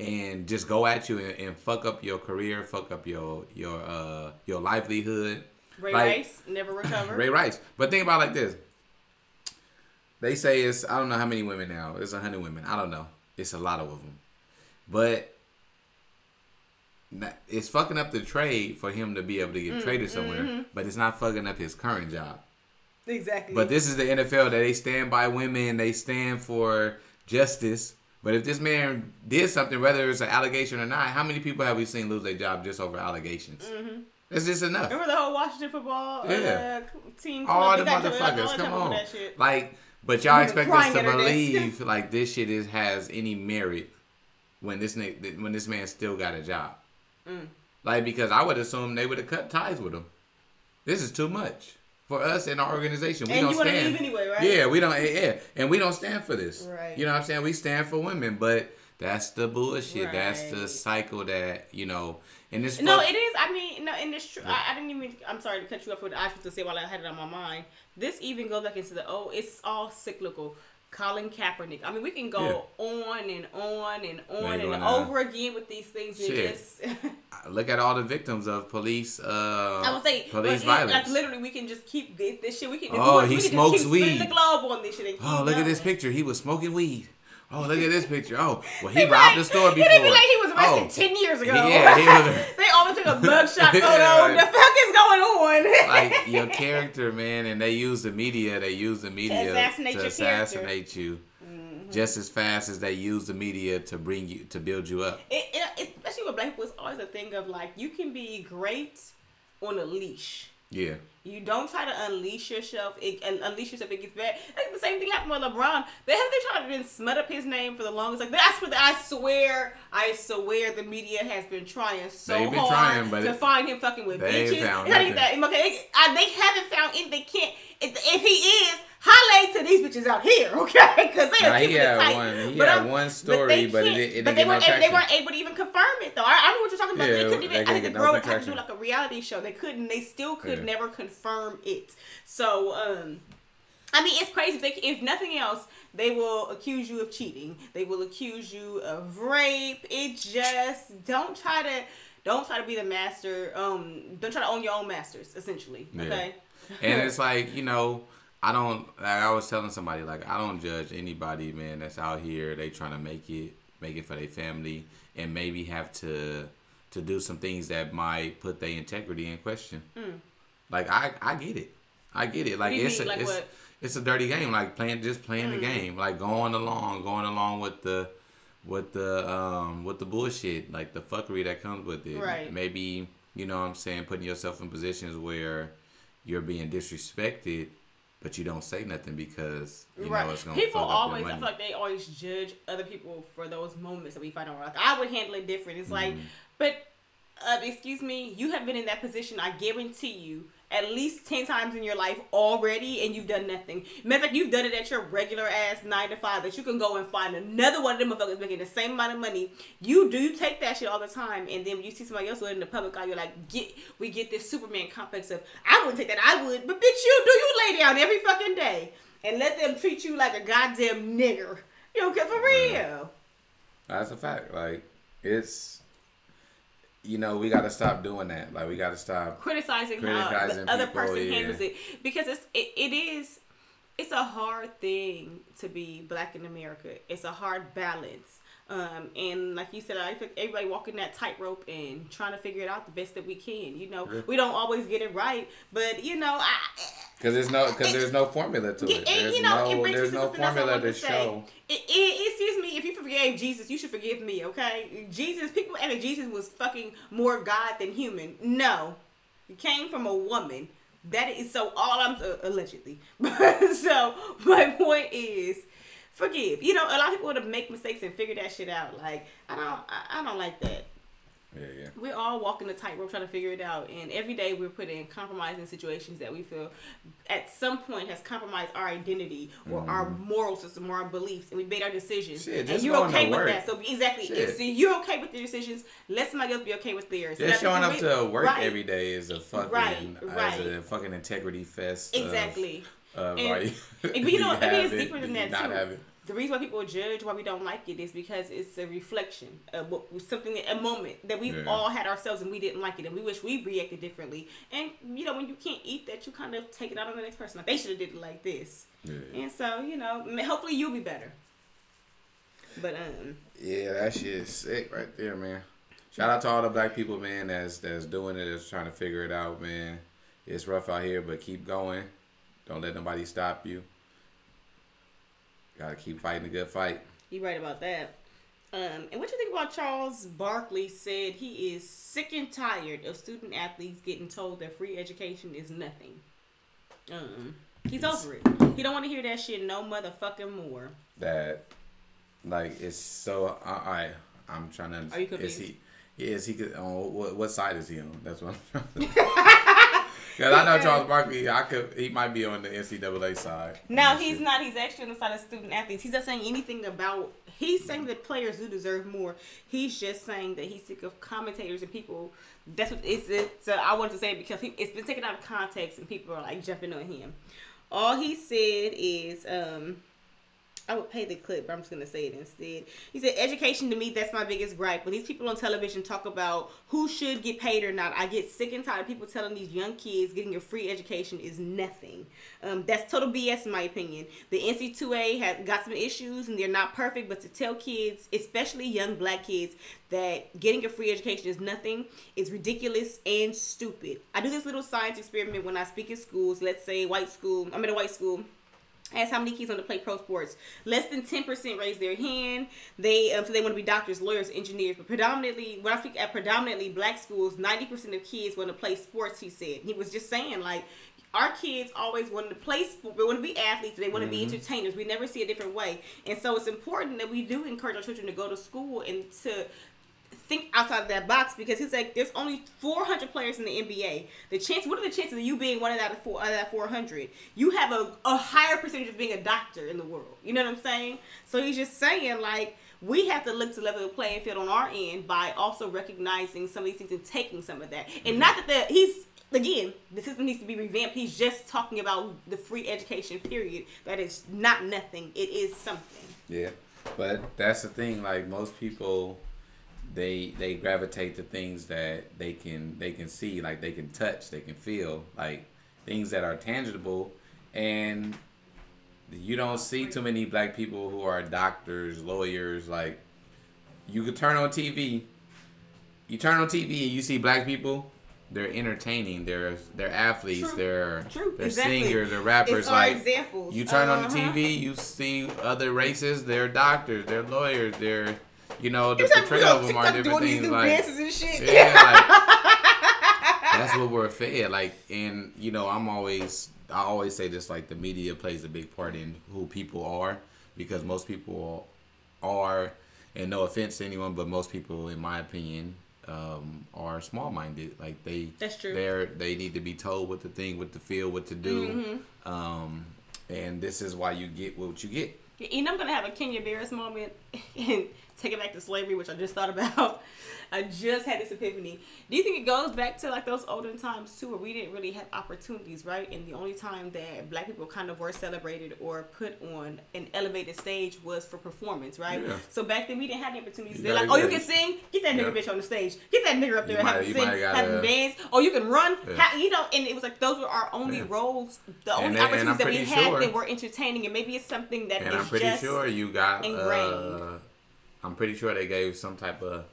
and just go at you and, and fuck up your career, fuck up your your uh your livelihood. Ray like- Rice never recovered. Ray Rice. But think about it like this. They say it's I don't know how many women now. It's a hundred women. I don't know. It's a lot of them. But it's fucking up the trade for him to be able to get Mm, traded somewhere. mm-hmm. But it's not fucking up his current job. Exactly. But this is the NFL that they stand by women. They stand for justice. But if this man did something, whether it's an allegation or not, how many people have we seen lose their job just over allegations? Mm-hmm. That's just enough. Remember the whole Washington football Yeah. uh, team? All the They got to- motherfuckers, come on. Like, but y'all expect us to under this. believe like this shit is has any merit when this when this man still got a job. Mm. Like because I would assume they would have cut ties with him. This is too much for us in our organization. We And don't stand. anyway, right? Yeah, we don't. Yeah, and we don't stand for this. Right. You know what I'm saying? We stand for women, but that's the bullshit. That's the cycle that you know. And this. No, it is. I mean, no, and it's true. I, I didn't even. I'm sorry to cut you off with I was to say while I had it on my mind. This even goes back into the oh, it's all cyclical. Colin Kaepernick. I mean, we can go on and on and on and gonna- over again with these things. Shit. just, Look at all the victims of police. Uh, I would say, police it- violence. Like literally, we can just keep this shit. We can. if we Oh, he we smokes weed. The globe on this shit. And Oh, look at this picture. He was smoking weed. Oh, look at this picture. Oh, well, he robbed like- the store before. They be like he was arrested Oh, ten years ago. Yeah, he was. they always took a mugshot photo. Yeah. The fuck is going on? like your character, man, and they use the media. They use the media assassinate to assassinate you, Mm-hmm. just as fast as they use the media to bring you to build you up. it, it, especially with black people, it's always a thing of like you can be great on a leash. Yeah, You don't try to unleash yourself. It and unleash yourself. It gets bad. Like the same thing happened with LeBron. They have they tried to then smut up his name for the longest. Like that's what I swear. I swear the media has been trying so been hard trying, to find him fucking with bitches. found nothing. that. Okay, I, they haven't found it. They can't. If, if he is, holla to these bitches out here, okay? Because they are keeping it tight. one- he But had I'm- one they story, but it can't- didn't- it but they get no weren't. able- they weren't able to even confirm it though. I, I don't know what you're talking about. Yeah, they couldn't even. I think the girl had to do like a reality show. They couldn't. They still could Yeah. never confirm it. So, um, I mean, it's crazy. If, they, if nothing else, they will accuse you of cheating. They will accuse you of rape. It just don't try to don't try to be the master. Um, don't try to own your own masters. Essentially, Yeah. okay. and it's like you know i don't like i was telling somebody like i don't judge anybody man that's out here they trying to make it make it for their family and maybe have to to do some things that might put their integrity in question like i i get it i get it like Hmm. it's mean? a, Like it's, what? it's a dirty game like playing just playing the game like going along going along with the with the um with the bullshit like the fuckery that comes with it Right. maybe you know what i'm saying putting yourself in positions where you're being disrespected but you don't say nothing because you know it's gonna People always, I feel like they always judge other people for those moments that we find out. Like I would handle it different. It's like, Mm-hmm. but uh, excuse me, you have been in that position. I guarantee you, at least ten times in your life already, and you've done nothing. Matter of fact, you've done it at your regular ass nine to five. That you can go and find another one of them motherfuckers making the same amount of money. You do take that shit all the time, and then when you see somebody else with it in the public eye, you're like, get we get this Superman complex of I wouldn't take that. I would, but bitch, you do. You lay down every fucking day and let them treat you like a goddamn nigger. You know, 'cause for real. That's a fact. Like it's, you know, we got to stop doing that. Like we got to stop. criticizing, Criticizing how the other people, person yeah. handles it because it's it, it is it's a hard thing to be black in America. It's a hard balance. Um, and like you said, I think everybody walking that tightrope and trying to figure it out the best that we can. You know, Yeah. we don't always get it right, but you know, I, Because there's no, because there's no formula to it. There's you know, no, brings there's no something else I formula to to show. It, it, excuse me, if you forgave Jesus, you should forgive me, okay? Jesus, people and Jesus was fucking more God than human. No, he came from a woman. That is so. All I'm uh, allegedly. so my point is, forgive. You know, a lot of people would make mistakes and figure that shit out. Like I don't, I, I don't like that Yeah, yeah. we're all walking the tightrope trying to figure it out and every day we're put in compromising situations that we feel at some point has compromised our identity or our moral system or our beliefs and we made our decisions Mm-hmm. Shit, and you're to okay with work. that so exactly if so you're okay with your decisions let somebody else be okay with theirs Just showing up to work right, every day is a fucking, Right, right. a fucking integrity fest. exactly Of, Are and- do but you know you what, it have deeper than that not too. The reason why people judge why we don't like it is because it's a reflection of what something a moment that we Yeah. all had ourselves and we didn't like it and we wish we reacted differently. And you know when you can't eat that, you kind of take it out on the next person. Like they should have did it like this. Yeah. And so you know, hopefully you'll be better. But um, Yeah, that shit is sick right there, man. Shout out to all the black people, man, that's that's doing it, that's trying to figure it out, man. It's rough out here, but keep going. Don't let nobody stop you. Gotta keep fighting a good fight. You right about that. Um, and what you think about Charles Barkley said he is sick and tired of student athletes getting told that free education is nothing. Um, he's over it. He don't want to hear that shit no motherfucking more. that like it's so I, I I'm trying to Are you confused? is he is he could on what, what side is he on that's what I'm trying to because I know Charles Barkley I could he might be on the NCAA side No, Shit. he's not. He's actually on the side of student athletes. He's not saying anything about. He's saying that players do deserve more. He's just saying that he's sick of commentators and people. That's what it's. it. So I wanted to say it because he, it's been taken out of context and people are like jumping on him. All he said is, um, I would pay the clip, but I'm just gonna say it instead. He said, "Education to me, that's my biggest gripe. When these people on television talk about who should get paid or not, I get sick and tired of people telling these young kids getting a free education is nothing. Um, that's total BS in my opinion. The NCAA has got some issues and they're not perfect, but to tell kids, especially young black kids, that getting a free education is nothing is ridiculous and stupid. I do this little science experiment when I speak at schools. Let's say white school. I'm at a white school." Ask how many kids want to play pro sports. Less than ten percent raise their hand. They um, so they want to be doctors, lawyers, engineers. But predominantly, when I speak at predominantly black schools, ninety percent of kids want to play sports. He said he was just saying like. Our kids always wanted to play sport. They want to be athletes. They want to be entertainers. We never see a different way, and so it's important that we do encourage our children to go to school and to think outside of that box because he's like, there's only 400 players in the NBA. The chance, what are the chances of you being one of that four, out of that 400? You have a, a higher percentage of being a doctor in the world. You know what I'm saying? So he's just saying like we have to look to level the playing field on our end by also recognizing some of these things and taking some of that. And mm-hmm. not that the he's again the system needs to be revamped. He's just talking about the free education period. That is not nothing. It is something. Yeah, but that's the thing. Like most people, they they gravitate to things that they can they can see, like they can touch, they can feel, like things that are tangible, and you don't see too many black people who are doctors, lawyers. Like you could turn on TV, you turn on TV and you see black people. They're entertaining. They're they're athletes. True. They're True. they're Exactly. singers. They're rappers. It's like examples. you turn on the Uh-huh. TV, you see other races. They're doctors. They're lawyers. They're you know the time of them are different things. Like dances and shit. yeah, like, that's what we're fed. Like, and you know, I'm always I always say this. Like, the media plays a big part in who people are because most people are, and no offense to anyone, but most people, in my opinion, um, are small-minded. Like they, That's true. They're they need to be told what to think, what to feel, what to do. Mm-hmm. Um, and this is why you get what you get. And I'm gonna have a Kenya Barris moment and take it back to slavery, which I just thought about. I just had this epiphany. Do you think it goes back to like those olden times too, where we didn't really have opportunities, right? And the only time that black people kind of were celebrated or put on an elevated stage was for performance, right? Yeah. So back then we didn't have the opportunities. They're like, oh, you can sing, get that nigga Yeah. bitch on the stage, get that nigga up there, You have might- him sing, have him dance. Oh, you can run, Yeah. you know. And it was like those were our only roles, the only and opportunities that we had sure- that were entertaining, and maybe it's something that is And I'm pretty just sure you got. ingrained. Uh, I'm pretty sure they gave some type of.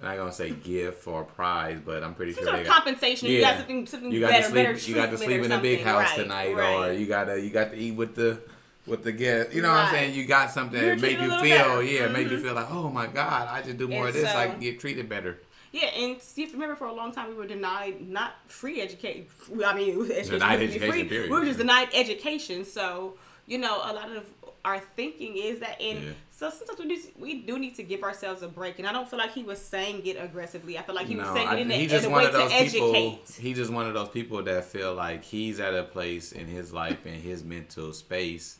I'm not gonna say gift or prize, but I'm pretty some sure sort they of got. compensation. You got something, something you got better, to sleep. better You got to sleep in a big house Right, tonight, or you got to you got to eat with the with the guest. You know what I'm saying? You got something You're that a you feel, better. yeah, made you mm-hmm. feel like, oh my god, I just do more And of this, I can get treated better. Yeah, and you have to remember for a long time we were denied not free education. I mean, education Denied was supposed to be education, free. period. We were just denied education. So you know, a lot of our thinking is that, and Yeah. So sometimes we do, we do need to give ourselves a break. And I don't feel like he was saying it aggressively. I feel like he was saying I- it in, a, he in just a one way of those to people. educate. He just one of those people that feel like he's at a place in his life and his mental space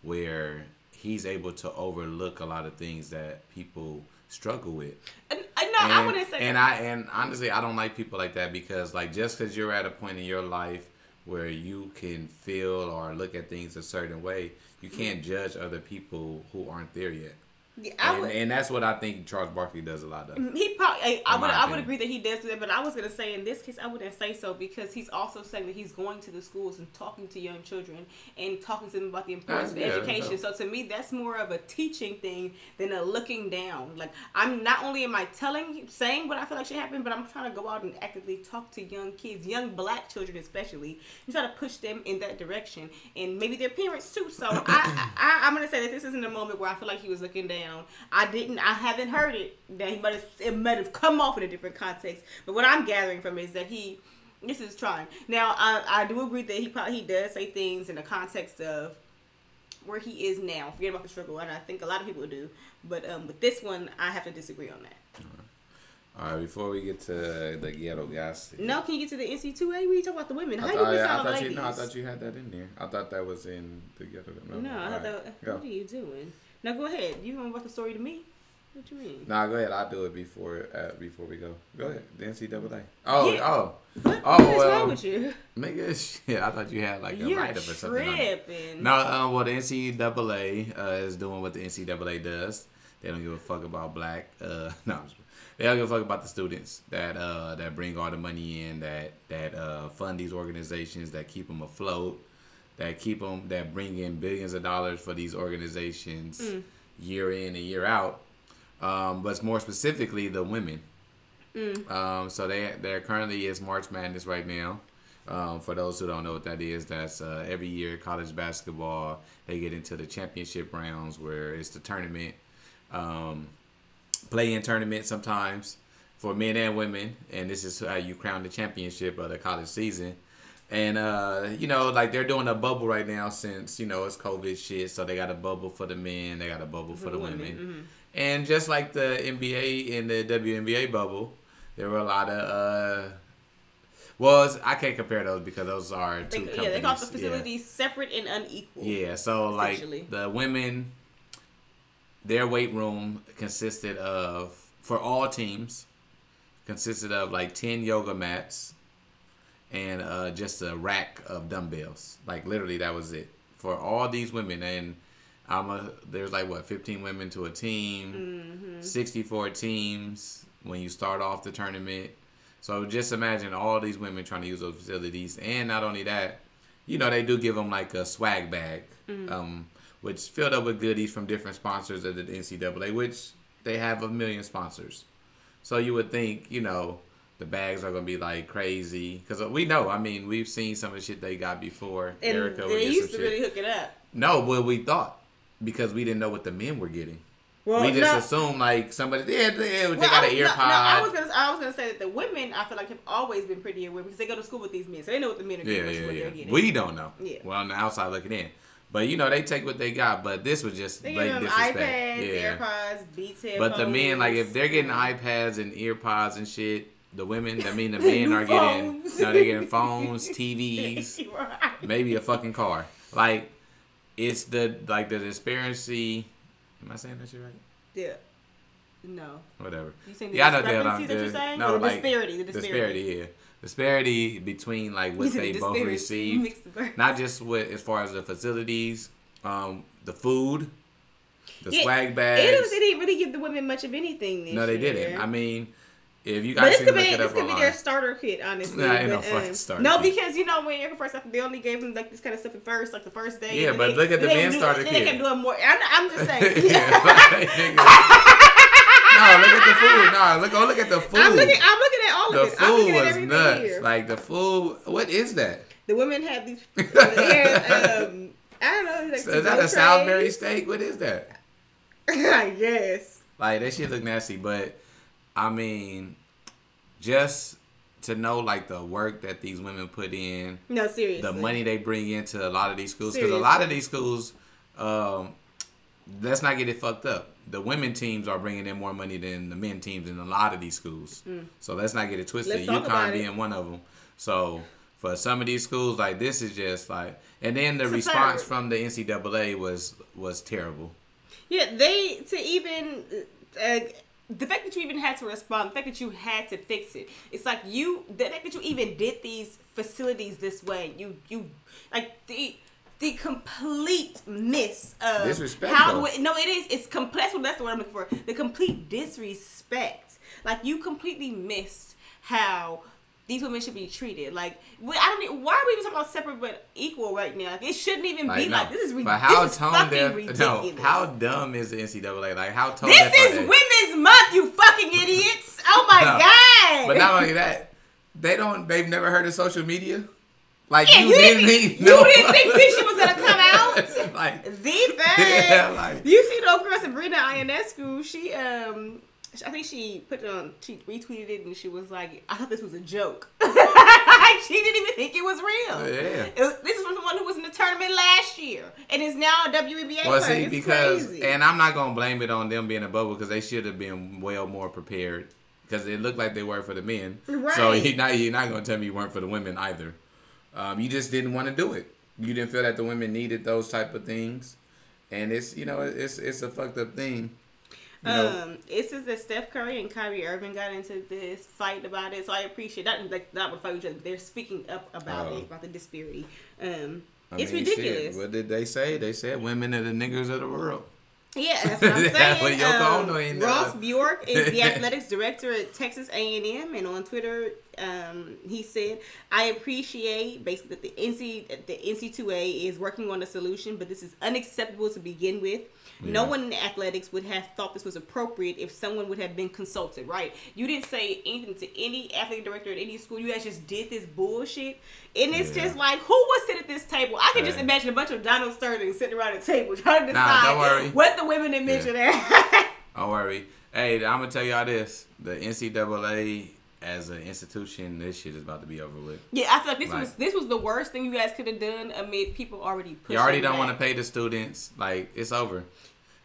where he's able to overlook a lot of things that people struggle with. And, I know I and, wouldn't say and I and honestly I don't like people like that because like just because you're at a point in your life where you can feel or look at things a certain way, you can't judge other people who aren't there yet. Yeah, I And, would, and that's what I think Charles Barkley does a lot of. Mm, he probably, I, would, I would agree that he does do that, but I was gonna say in this case, I wouldn't say so because he's also saying that he's going to the schools and talking to young children and talking to them about the importance of yeah, education. So to me, that's more of a teaching thing than a looking down. Like I'm not only am I telling, you- saying what I feel like should happen, but I'm trying to go out and actively talk to young kids, young black children especially, and try to push them in that direction, and maybe their parents too. So I, I, I'm gonna say that this isn't a moment where I feel like he was looking down. Down. I didn't. I haven't heard it. That he might have. It might have come off in a different context. But what I'm gathering from it is that he. This is trying. Now I I do agree that he probably he does say things in the context of where he is now. Forget about the struggle, and I think a lot of people do. But um, with this one, I have to disagree on that. All right, before we get to the ghetto gossip. No, can you get to the NCAA? We talk about the women. I How thought, you miss I, out thought you, no, I thought you had that in there. I thought that was in the ghetto. No, I thought right, that. go. What are you doing? Now go ahead. You want about the story to me? What you mean? Nah, go ahead. I'll do it before uh, before we go. Go ahead. The NCAA. Oh, Yeah. oh, What, Oh, what is well, wrong with you? nigga. Shit, I thought you had like a You're write up or something. tripping. No, um, well, the NCAA uh, is doing what the NCAA does. They don't give a fuck about black. Uh, no, they don't give a fuck about the students that uh, that bring all the money in, that that uh, fund these organizations, that keep them afloat, that keep them, that bring in billions of dollars for these organizations year in and year out. Um, but more specifically, the women. Um, so they there currently is March Madness right now. Um, for those who don't know what that is, that's uh, every year college basketball they get into the championship rounds where it's the tournament, um, play-in tournament sometimes for men and women, and this is how you crown the championship of the college season. And uh, you know, like they're doing a bubble right now since you know it's COVID shit, so they got a bubble for the men, they got a bubble for, the women. And just like the NBA and the WNBA bubble, there were a lot of uh well, I can't compare those because those are They, two yeah, companies. they call the Yeah. facilities separate and unequal. Yeah, so like the women, their weight room consisted of for all teams consisted of like ten yoga mats and uh, just a rack of dumbbells. Like literally, that was it for all these women. And I'm a there's like what 15 women to a team, 64 teams when you start off the tournament. So just imagine all these women trying to use those facilities, and not only that, you know they do give them like a swag bag, um, which filled up with goodies from different sponsors of the NCAA, which they have a million sponsors. So you would think, you know, the bags are gonna be like crazy because uh, we know. I mean, we've seen some of the shit they got before. And Erica they used to shit. really hook it up. No, well, we thought because we didn't know what the men were getting. Well, we just no, assumed like somebody, yeah, they, they well, got I an ear no, pod. no, I was gonna, I was gonna say that the women, I feel like have always been pretty aware because they go to school with these men, so they know what the men are yeah, getting, yeah, yeah. getting. We don't know. Yeah. Well, on the outside looking in, but you know they take what they got. But this was just they blatant disrespect. iPads, yeah. AirPods, Beats. But the men, like, if they're getting iPads and ear pods and shit, the women, I mean, the men are getting, Phones. no, they're getting phones, TVs, right. maybe a fucking car. Like, it's the like the disparity. Am I saying that shit right? Yeah. No. Whatever. You saying the yeah, I know that, I'm, that you're saying? No, Or the like disparity, the disparity. yeah. Disparity between like what they both disparity. received, Mix the birds. not just with as far as the facilities, um, the food, the Yeah, swag It bags. was, they didn't really give the women much of anything this no, they year. didn't. I mean, if you But guys this can could look be it this could be their starter kit, honestly. Nah, ain't no but, fucking um, starter No, kit. because you know when Erica first they only gave them like this kind of stuff at first, like the first day. Yeah, but they- look at the do- starter kit. They kept doing more. I'm, I'm just saying. Yeah, like, no, look at the food. No, look, go look at the food. I'm looking. I'm looking at all the of it. I'm food was nuts. here. Like the food. What is that? the women have these. hair, um, I don't know. Like Is that a Salisbury trays. steak? What is that? I guess. Like that shit look nasty, but I mean, just to know like the work that these women put in, No, seriously. the money they bring into a lot of these schools, because a lot of these schools, um, let's not get it fucked up. The women teams are bringing in more money than the men teams in a lot of these schools. So let's not get it twisted. Mm. Let's UConn being one of them. So for some of these schools, like this is just like, and then the It's response from the NCAA was was terrible. Yeah, they to even uh, the fact that you even had to respond, the fact that you had to fix it. It's like you the fact that you even did these facilities this way. You you like the the complete miss of Disrespectful. how no it is it's complex that's the word I'm looking for the complete disrespect like you completely missed how these women should be treated like we- I don't even, why are we even talking about separate but equal right now like it shouldn't even Like, be no. like this is but how this is tone deaf? ridiculous No, how dumb is the NCAA? Like how tone this is? Women's Month, you fucking idiots! Oh my No. god! But not only that, they don't. They've never heard of social media. Like yeah, you, didn't, even you didn't think this shit was gonna come out. like The thing. Yeah, like- you see the old girl Sabrina Ionescu, she um, I think she put it on, she retweeted it, and she was like, "I thought this was a joke." she didn't even think it was real. Yeah. It was- this is from someone who was in the tournament last year and is now a WNBA Well, player. see, It's because crazy. and I'm not gonna blame it on them being a bubble because they should have been well more prepared because it looked like they were for the men. So Right. he not you're not gonna tell me you weren't for the women either. Um, you just didn't want to do it. You didn't feel that the women needed those type of things, and it's you know it's it's a fucked up thing. You know, Um, it says that Steph Curry and Kyrie Irving got into this fight about it, so I appreciate that. Like not with each other, they're speaking up about Oh. it, about the disparity. Um, I it's mean, shit, ridiculous. what did they say? They said women are the niggers of the world. Yeah, that's what I'm saying. Yoko um, ain't Ross done. Bjork is the athletics director at Texas A&M, and on Twitter, um, he said, "I appreciate basically that the NC the NCAA is working on a solution, but this is unacceptable to begin with. No one in athletics would have thought this was appropriate if someone would have been consulted. Right? You didn't say anything to any athletic director at any school. You guys just did this bullshit, and it's Yeah. just like, who was sitting at this table? I can just imagine a bunch of Donald Sterling sitting around a table trying to Nah, decide worry. what the women and men Yeah. should have. Don't worry. Hey, I'm gonna tell y'all this: the NCAA as an institution, this shit is about to be over with. yeah, I feel like this Right. was this was the worst thing you guys could have done amid people already pushing. You already don't want to pay the students. Like it's over.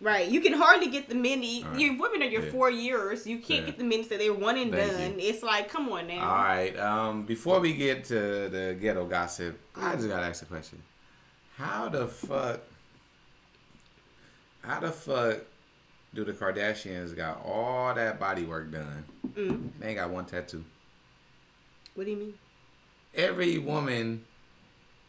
Right, you can hardly get the men. To, All right. Your women are your Yeah. four years. You can't Yeah. get the men to say they're one and Thank done. you. It's like, come on now. All right. Um, before we get to the ghetto gossip, I just gotta ask a question: How the fuck? How the fuck do the Kardashians got all that body work done? Mm. They ain't got one tattoo. What do you mean? Every woman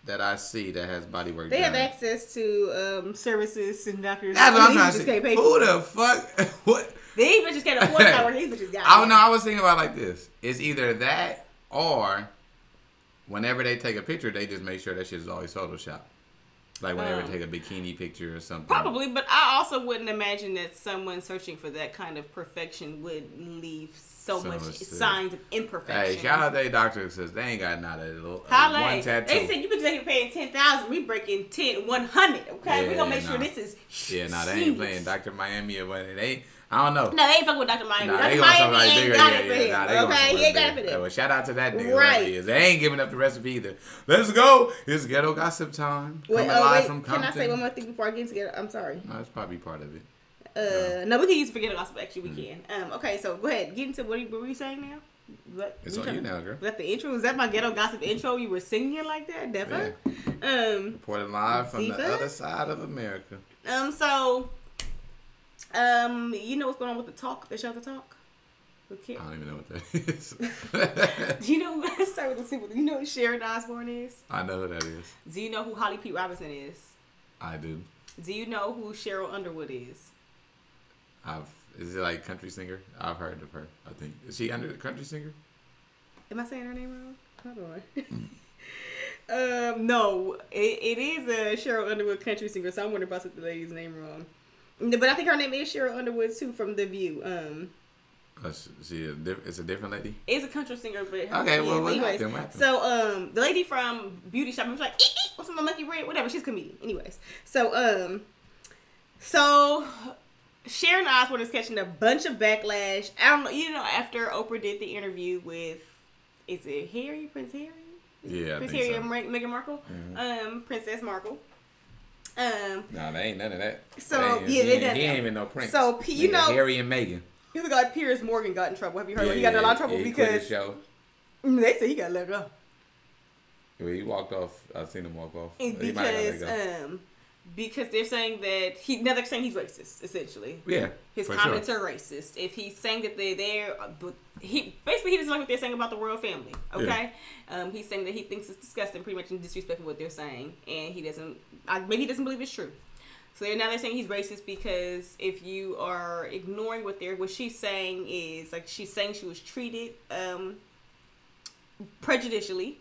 that I see that has body work They done. have access to um, services and doctors. That's what I'm trying to say. Who the fuck? what? These bitches can't afford that work. These bitches got. I don't know. I was thinking about it like this: it's either that or whenever they take a picture, they just make sure that shit is always Photoshop. Like whenever Um, they take a bikini picture or something. Probably, but I also wouldn't imagine that someone searching for that kind of perfection would leave so, So much signs of imperfection. Hey, shout out to their doctor because they ain't got not a little Holla. one tattoo. They said you bitches ain't paying ten thousand. We breaking 10, 100, Okay, we Yeah, gonna make nah. sure this is. yeah, nah, they ain't playing Doctor Miami or what. They, I don't know. No, they ain't fucking with Dr. Miami. Nah, Dr. they Miami somebody ain't bigger. got Yeah, it for yeah, him. nah, they okay, he ain't got it for them. Well, shout out to that nigga. Right. Right. Is. They ain't giving up the recipe either. Let's go. It's ghetto gossip time. Wait, Coming oh, live wait, from can I say one more thing before I get together? I'm sorry. No, that's probably part of it. Uh, no, we can use forget gospel. Actually, we Mm. can. Um, okay, so go ahead. Get into what, you- what were you saying now? What, It's on you now, girl. Was that the intro? Was that my ghetto gossip intro? You were singing it like that, Defa? Um, Reporting live from the other side of America. um, so, um, you know what's going on with the talk? The show, the talk. Okay. I don't even know what that is. Do you know? Let's start with the simple. Do you know who Sharon Osbourne is? I know who that is. Do you know who Holly P. Robinson is? I do. Do you know who Sheryl Underwood is? I've is it like country singer? I've heard of her. I think is she under the country singer? Am I saying her name wrong? Hold on. um, no, it, it is a Cheryl Underwood country singer. So I'm wondering if I said the lady's name wrong. But I think her name is Sheryl Underwood too from The View. Um, Uh, she, a diff- it's a different lady. It's a country singer, but Okay, well, what anyways. happened? What happened? So um, the lady from Beauty Shop was like, eek, eek, "What's my monkey bread?" Whatever. She's a comedian. Anyways, so um, so Sharon Osbourne is catching a bunch of backlash. I don't know. You know, after Oprah did the interview with, is it Harry Prince Harry? Yeah, I Prince Harry so. and Meg- Meghan Markle, um, Princess Markle. Um, Nah, they ain't none of that. So, yeah, he, they ain't, he ain't even no prince. So, P- you Nigga, know- Harry and Meghan. he's the guy Piers Morgan got in trouble. Have you heard? Yeah, he got in a lot of trouble yeah, because. Mm, they said he got let go. Well, he walked off. I've seen him walk off. He might let because um because they're saying that he now they're saying he's racist essentially. yeah, His comments sure. are racist. If he's saying that they're there, but he basically he doesn't like what they're saying about the royal family. Okay, um, he's saying that he thinks it's disgusting, pretty much and disrespectful what they're saying, and he doesn't. I, maybe he doesn't believe it's true. So they're, now they're saying he's racist because if you are ignoring what they're what she's saying is like she's saying she was treated um, prejudicially,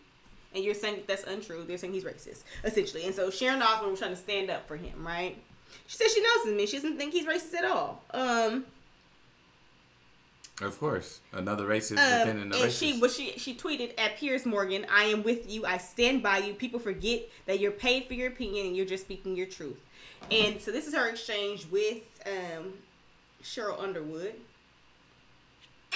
and you're saying that's untrue. They're saying he's racist essentially, and so Sharon Osbourne was trying to stand up for him, right? She says she knows him and she doesn't think he's racist at all. Um, Of course, another racist Um, within and the she but she she tweeted at Piers Morgan, "I am with you. I stand by you. People forget that you're paid for your opinion and you're just speaking your truth." And so this is her exchange with um, Sheryl Underwood.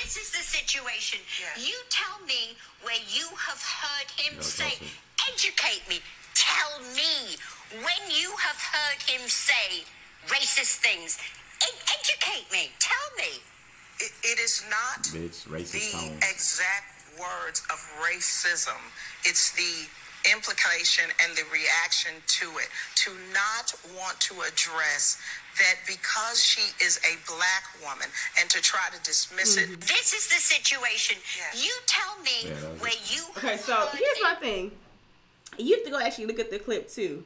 This is the situation. You tell me where you have heard him No, say, Kelsey. educate me. Tell me when you have heard him say racist things. Ed- educate me. Tell me. It, it is not Bitch, racist the tones. exact words of racism. It's the implication and the reaction to it. To not want to address that because she is a black woman and to try to dismiss it. Mm-hmm. This is the situation. Yes. You tell me Yeah, that was where you Okay, so heard here's him my thing. You have to go actually look at the clip too.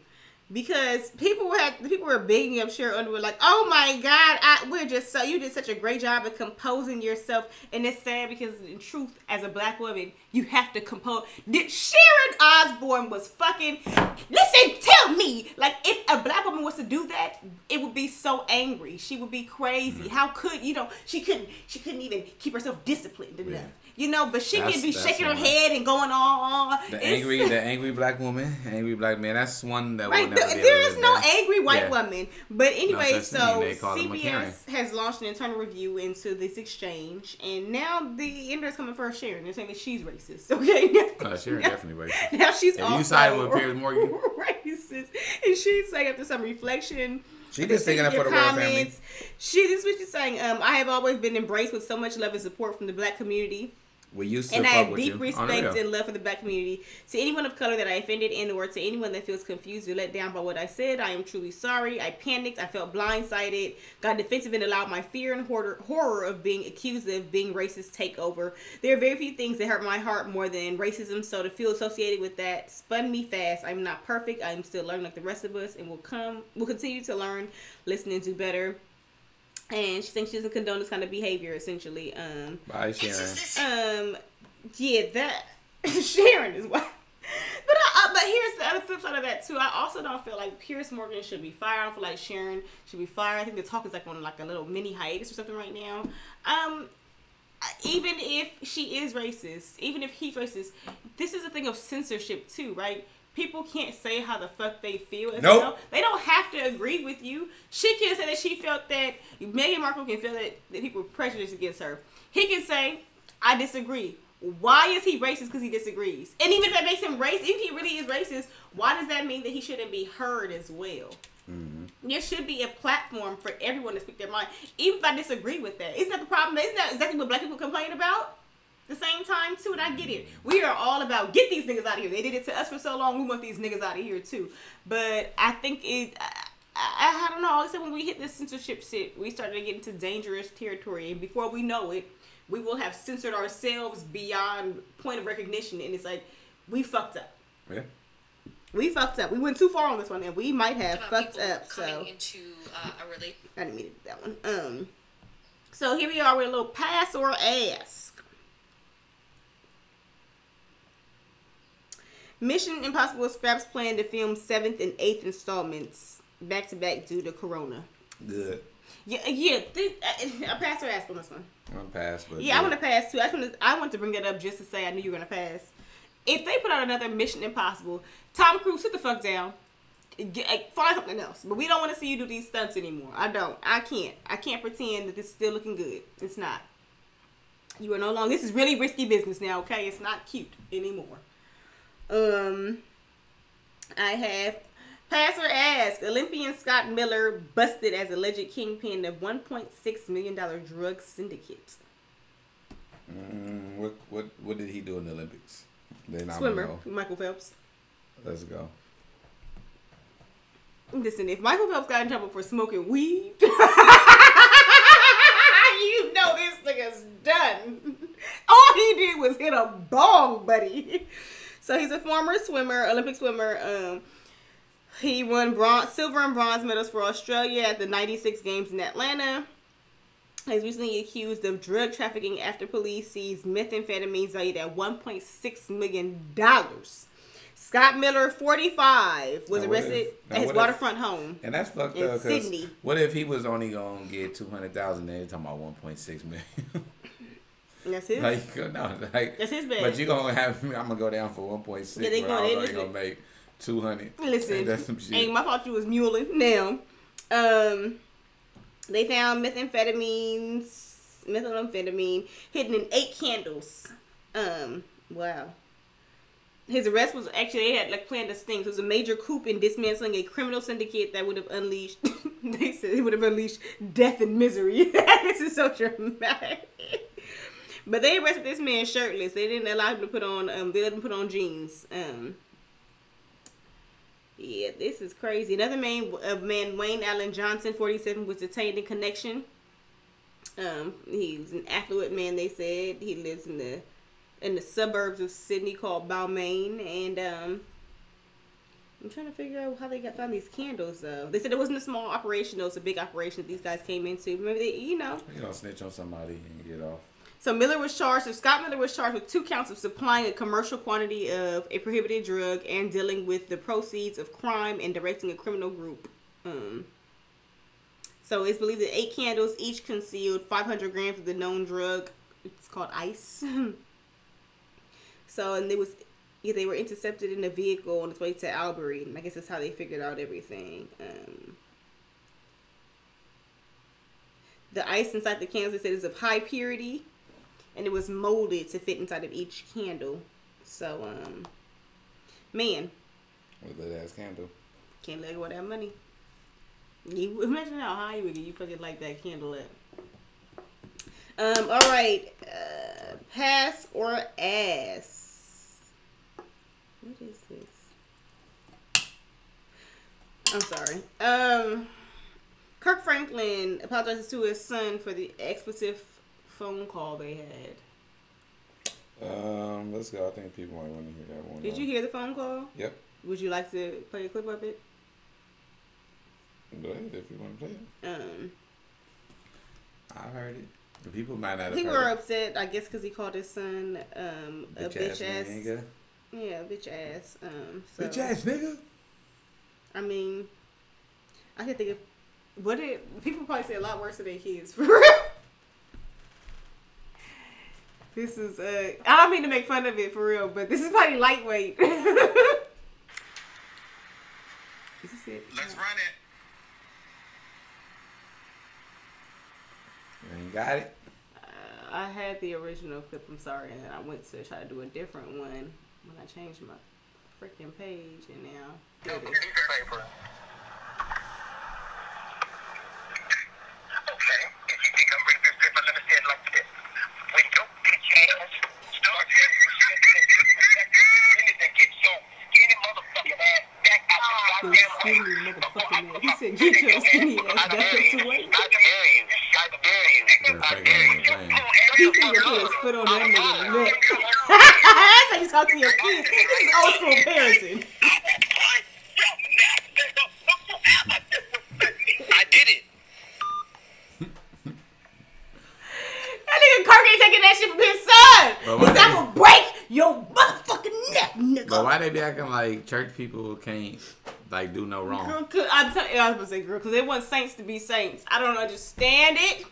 Because people had people were begging up Sheryl Underwood like, "Oh my God, I, we're just so you did such a great job of composing yourself." And it's sad because in truth, as a black woman, you have to compose. Did Sharon Osbourne was fucking? Listen, tell me, like, if a black woman was to do that, it would be so angry. She would be crazy. Mm-hmm. How could you know? She couldn't. She couldn't even keep herself disciplined enough. Yeah. You know, but she That's- can be shaking her head and going on. The It's- angry, the angry black woman, angry black man. That's one that will Right, never there, be able there is no angry white Yeah. woman. But anyway, such so thing. They call them a Karen. CBS has launched an internal review into this exchange, and now the internet's coming for Sharon. They're saying that she's racist. Okay, Uh, Sharon definitely racist. now she's If you also side with Piers Morgan- racist, and she's saying after some reflection. She just sticking up for your the royal family. She this is what she's saying. Um, I have always been embraced with so much love and support from the black community We used to and I have deep respect and love for the black community. To anyone of color that I offended and or to anyone that feels confused or let down by what I said, I am truly sorry. I panicked, I felt blindsided, got defensive and allowed my fear and horror, horror of being accused of being racist take over. There are very few things that hurt my heart more than racism, so to feel associated with that spun me fast. I'm not perfect. I'm still learning like the rest of us and will come We'll continue to learn, listen and do better. And she thinks she doesn't condone this kind of behavior essentially. Um Bye, Sharon. um, yeah, that Sharon is why. But I, uh, but here's the other flip side of that too. I also don't feel like Piers Morgan should be fired. I don't feel like Sharon should be fired. I think the talk is like on like a little mini hiatus or something right now. Um, even if she is racist, even if he's racist, this is a thing of censorship too, right? People can't say how the fuck they feel. as Nope. well. They don't have to agree with you. She can say that she felt that Meghan Markle can feel that, that people were prejudiced against her. He can say, I disagree. Why is he racist? Because he disagrees. And even if that makes him racist, if he really is racist, why does that mean that he shouldn't be heard as well? Mm-hmm. There should be a platform for everyone to speak their mind, even if I disagree with that. Isn't that the problem? Isn't that exactly what black people complain about? The same time too, and I get it. We are all about get these niggas out of here. They did it to us for so long. We want these niggas out of here too. But I think it. I, I, I don't know. Except when we hit this censorship shit, we started to get into dangerous territory, and before we know it, we will have censored ourselves beyond point of recognition, and it's like we fucked up. Yeah. We fucked up. We went too far on this one, and we might have about fucked up. So coming into uh, a relationship. I didn't mean to do that one. Um, so here we are with a little pass or ask. Mission Impossible scraps plan to film seventh and eighth installments back to back due to Corona. Good. Yeah, yeah. This, uh, I, I pass or ask on this one. I'm gonna pass, but Yeah, I want to pass too. I want to. I want to bring that up just to say I knew you were gonna pass. If they put out another Mission Impossible, Tom Cruise, sit the fuck down. Get, like, uh, find something else. But we don't want to see you do these stunts anymore. I don't. I can't. I can't pretend that this is still looking good. It's not. You are no longer. This is really risky business now. Okay, it's not cute anymore. Um, I have pass or ask. Olympian Scott Miller busted as alleged kingpin of 1.6 million dollar drug syndicate. Mm, what what what did he do in the Olympics? Then Swimmer. Michael Phelps. Let's go. Listen, if Michael Phelps got in trouble for smoking weed, you know this nigga's done. All he did was hit a bong, buddy. So he's a former swimmer, Olympic swimmer. Um, he won bronze, silver and bronze medals for Australia at the '96 Games in Atlanta. He's recently accused of drug trafficking after police seized methamphetamines valued at 1.6 million dollars. Scott Miller, 45, was Now what if- arrested at his what if- waterfront home. And that's fucked In up. Sydney. what if he was only gonna get two hundred thousand? Then talking about one point six million. That's his. Like no, like That's his bad. But you gonna have me? I'm gonna go down for one point six. Yeah, they gonna- they was only listen- gonna make two hundred. Listen, that's some shit. ain't my fault you was muling. Now, um, they found methamphetamines, methamphetamine hidden in eight candles. Um, wow. His arrest was actually they had like planned a sting. So it was a major coup in dismantling a criminal syndicate that would have unleashed. they said it would have unleashed death and misery. this is so dramatic. But they arrested this man shirtless. They didn't allow him to put on. Um, they let him put on jeans. Um, yeah, this is crazy. Another man, uh, man Wayne Allen Johnson, 47, was detained in connection. Um, he's an affluent man. They said he lives in the in the suburbs of Sydney called Balmain, and um, I'm trying to figure out how they got found these candles. Though they said it wasn't a small operation; though it's a big operation that these guys came into. Maybe they, you know. You gonna snitch on somebody and get off. So Miller was charged. So Scott Miller was charged with two counts of supplying a commercial quantity of a prohibited drug and dealing with the proceeds of crime and directing a criminal group. Um, so it's believed that eight candles each concealed 500 grams of the known drug. It's called ice. so and it was yeah, they were intercepted in a vehicle on its way to Albury. I guess that's how they figured out everything. Um, the ice inside the candles they said is of high purity and it was molded to fit inside of each candle. So, um, man, With that ass candle. can't let go of that money. You imagine how high you would get. You fucking like that candle at. Um. All right. Uh, pass or ass. What is this? I'm sorry. Um. Kirk Franklin apologizes to his son for the expletive phone call they had. Um, let's go. I think people might want to hear that one. Did you hear the phone call? Yep. Would you like to play a clip of it? Go ahead if you want to play it. Um, I heard it. The people might not have people heard were it. upset, I guess, because he called his son um, a bitch ass. nigga. Yeah, bitch ass. Um, so, Bitch ass nigga. I mean, I can think of what did people probably say a lot worse to their kids for real. This is uh, I don't mean to make fun of it for real, but this is probably lightweight. is this it? Let's run it. You ain't got it. I had the original clip. I'm sorry, and then I went to try to do a different one when I changed my freaking page, and now here it is. Okay, if you think I'm bring this paper, let me say it like this. When your bitch ass starts getting you need to get your skinny motherfucking ass back out the Your goddamn way. skinny motherfucking ass. He said, "Get your skinny ass I back dare up you. to weight." I dare you. I dare you. They're I faking dare on you. the plane. He said, "You put his foot on that nigga's neck." That's how you talk to your kids. This is old school parenting. I did it. That nigga Kirk ain't taking that shit from his son. But He why said, "I'm gonna break your motherfucking neck, nigga." But why they be acting like church people can't like do no wrong? Girl, cause, I'm telling you, I was gonna say girl, because they want saints to be saints. I don't understand it.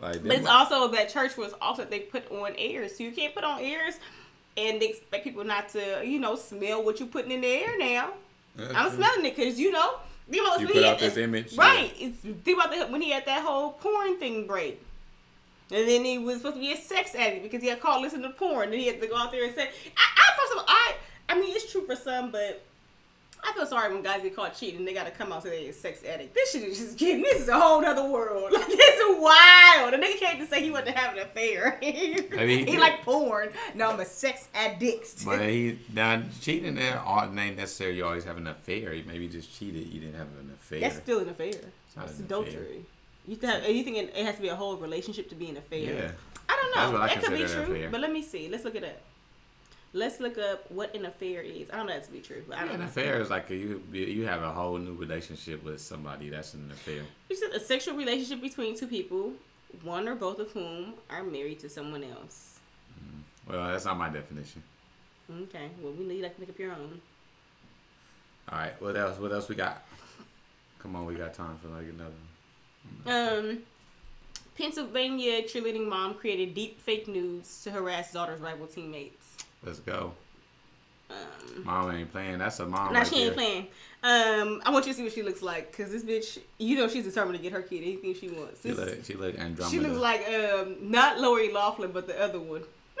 Like, But it's also that church was also they put on airs. So you can't put on airs and expect people not to, you know, smell what you're putting in the air now. I'm smelling it because you know. You put out had this image, right? It's think about the, when he had that whole porn thing break, and then he was supposed to be a sex addict because he had called listen to porn, and he had to go out there and say, I, I first of all, I, I mean, it's true for some, but I feel sorry when guys get caught cheating. They got to come out and say they're a sex addict. This shit is just kidding. This is a whole other world. Like it's wild. The nigga can't just say he wasn't having an affair. I mean, he like porn. No, I'm a sex addict. But he now cheating there ain't necessarily always having an affair. You maybe just cheated. You didn't have an affair. That's still an affair. not It's an adultery. affair. You think you think it it has to be a whole relationship to be an affair? Yeah. I don't That's know. what I That could be true. But let me see. Let's look at it up. Let's look up what an affair is. I don't know that to be true, but I don't An know. affair is like a, you you have a whole new relationship with somebody. That's an affair. It's just a sexual relationship between two people, one or both of whom are married to someone else. Well, that's not my definition. Okay. Well, we need to make up your own. All right. What else? What else we got? Come on, we got time for like another. One. Um, Pennsylvania cheerleading mom created deep fake nudes to harass daughter's rival teammates. Let's go. mom ain't playing. That's a mom. Now right she ain't there. playing. Um, I want you to see what she looks like, cause this bitch, you know, she's determined to get her kid anything she wants. She This- look, she look Andromeda. She looks like um not Lori Loughlin, but the other one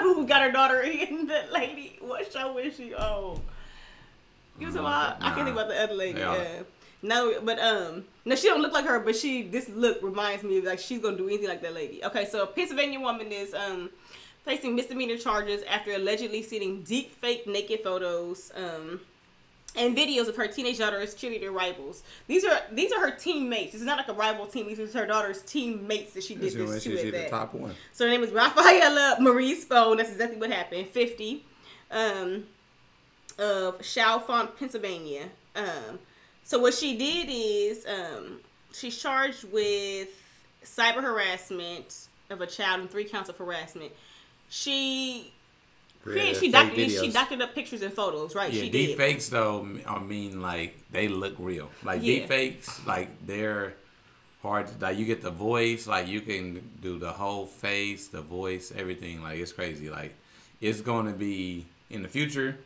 who got her daughter in. The lady, what show is she on? You know talking? I can't think about the other lady. Uh, no, but um, no, she don't look like her, but she this look reminds me of like she's gonna do anything like that lady. Okay, so a Pennsylvania woman is um facing misdemeanor charges after allegedly sending deep fake naked photos um and videos of her teenage daughter's cheerleader rivals. These are these are her teammates. This is not like a rival team. These are her daughter's teammates that she did She, this she, to. she the that. top one. So her name is Raffaela Marie Spone. That's exactly what happened. 50. Um, of Chalfont, Pennsylvania. Um, so what she did is um, she's charged with cyber harassment of a child and three counts of harassment. She created, Yeah, she fake doctored she videos. doctored up pictures and photos, right? Yeah, she deep did. fakes though. I mean, like they look real. Like Yeah. deep fakes, like they're hard. To, like you get the voice, like you can do the whole face, the voice, everything. Like it's crazy. Like it's going to be in the future.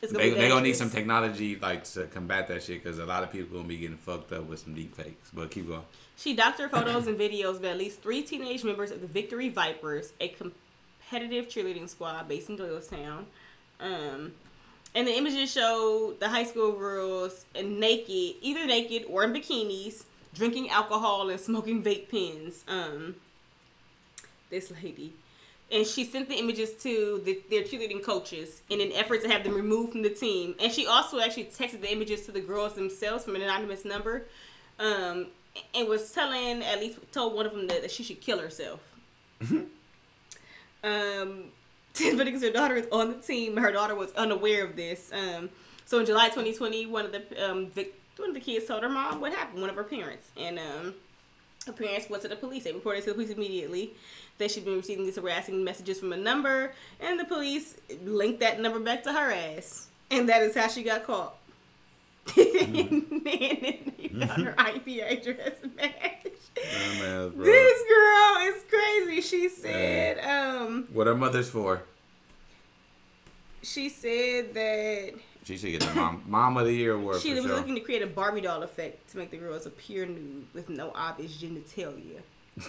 It's They be they gonna need some technology like to combat that shit because a lot of people gonna be getting fucked up with some deep fakes. But keep going. She doctored photos and videos of at least three teenage members of the Victory Vipers, a competitive cheerleading squad based in Doylestown. Um, and the images show the high school girls naked, either naked or in bikinis, drinking alcohol and smoking vape pens. Um, this lady. And she sent the images to the, their cheerleading coaches in an effort to have them removed from the team. And she also actually texted the images to the girls themselves from an anonymous number. Um, and was telling, at least told one of them that, that she should kill herself. Um, because her daughter is on the team. Her daughter was unaware of this. Um, so in July 2020, one of the um, Vic, one of the kids told her mom what happened. One of her parents, and um, her parents went to the police. They reported to the police immediately that she'd been receiving these harassing messages from a number, and the police linked that number back to her ass, and that is how she got caught. and then they got her IP address match. Dumbass, bro. This girl is crazy. She said, um, What her mother's for? she said that She should get the mom mom of the year award she was sure. looking to create a Barbie doll effect to make the girls appear nude with no obvious genitalia.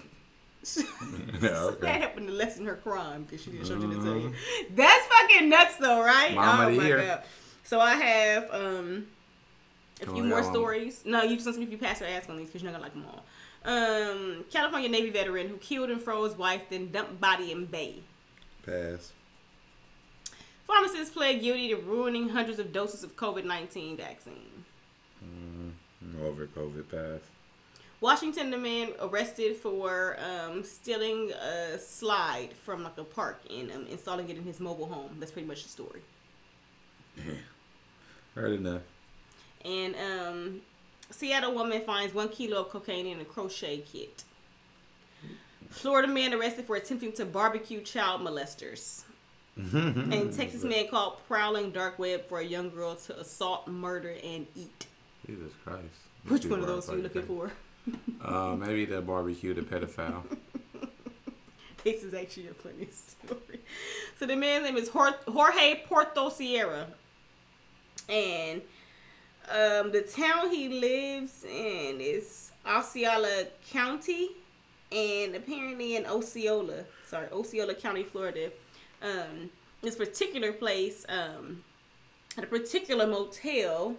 yeah, That happened to lessen her crime because she didn't show genitalia. That's fucking nuts, though, right? Mom oh of the my year. god! So I have um a Come few more stories. No, you just listen if you pass or ask on these because you're not gonna like them all. Um, California Navy veteran who killed and froze wife, then dumped body in bay. Pass. Pharmacists pled guilty to ruining hundreds of doses of COVID 19 vaccine. Over COVID pass. Washington, the man arrested for um, stealing a slide from like a park and um, installing it in his mobile home. That's pretty much the story. Heard enough. And um, Seattle woman finds one kilo of cocaine in a crochet kit. Florida man arrested for attempting to barbecue child molesters. and Texas man caught prowling dark web for a young girl to assault, murder, and eat. Jesus Christ. Which one of those are you looking for? Uh, maybe the barbecue, the pedophile. This is actually a funny story. So the man's name is Jorge Porto Sierra, and um, the town he lives in is Osceola County, and apparently in Osceola, sorry, Osceola County, Florida. Um, this particular place, um, at a particular motel.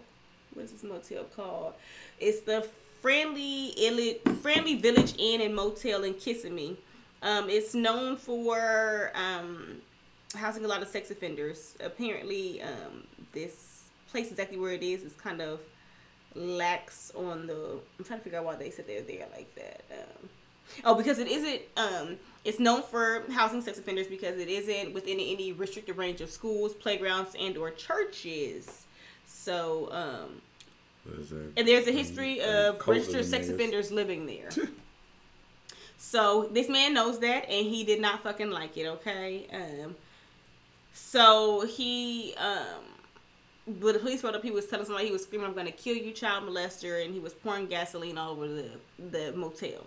What's this motel called? It's the Friendly Friendly Village Inn and Motel in Kissimmee. Um, it's known for um, housing a lot of sex offenders. Apparently, um, this place exactly where it is is kind of lax on the. I'm trying to figure out why they said they're there like that. Um, oh, because it isn't. Um, it's known for housing sex offenders because it isn't within any restricted range of schools, playgrounds, and/or churches. So, um, What is that? and there's a history of registered sex offenders living there. so this man knows that, and he did not fucking like it. Okay, um, so he, um, when the police showed up, he was telling somebody he was screaming, "I'm going to kill you, child molester," and he was pouring gasoline all over the the motel.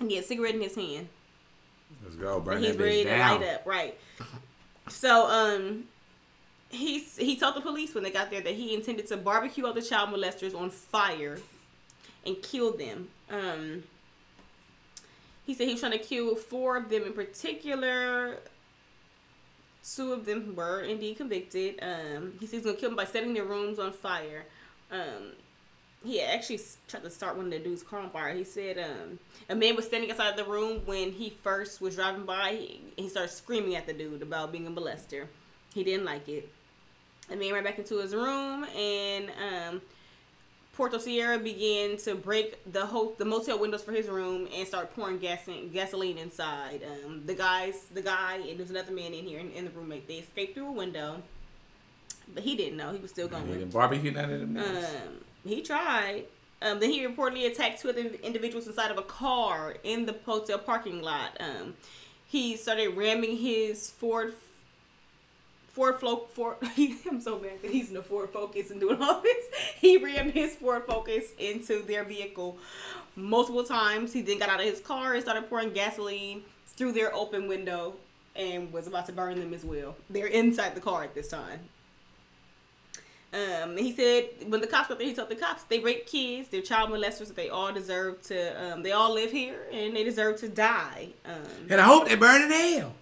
and he had a cigarette in his hand. Let's go, burn and he's that ready to down. light up, right? So, um, he's he told the police when they got there that he intended to barbecue all the child molesters on fire and kill them. Um, he said he was trying to kill four of them in particular. Two of them were indeed convicted. Um, he said he's gonna kill them by setting their rooms on fire. Um, he actually tried to start one of the dude's car on fire. He said um, a man was standing outside the room when he first was driving by. He, he started screaming at the dude about being a molester. He didn't like it. The man ran back into his room and um, Porto Sierra began to break the whole the motel windows for his room and start pouring gas in, gasoline inside. Um, the guys, the guy, and there's another man in here in, in the roommate. They escaped through a window, but he didn't know. He was still He going. didn't barbecue none of them. Um, he tried. Um, then he reportedly attacked two other individuals inside of a car in the hotel parking lot. Um, he started ramming his Ford Ford Flo Ford. I'm so mad that he's in the Ford Focus and doing all this. He rammed his Ford Focus into their vehicle multiple times. He then got out of his car and started pouring gasoline through their open window and was about to burn them as well. They're inside the car at this time. Um, he said when the cops got there, he told the cops they rape kids, they're child molesters, that they all deserve to, um, they all live here and they deserve to die. Um, and I hope they burn in hell.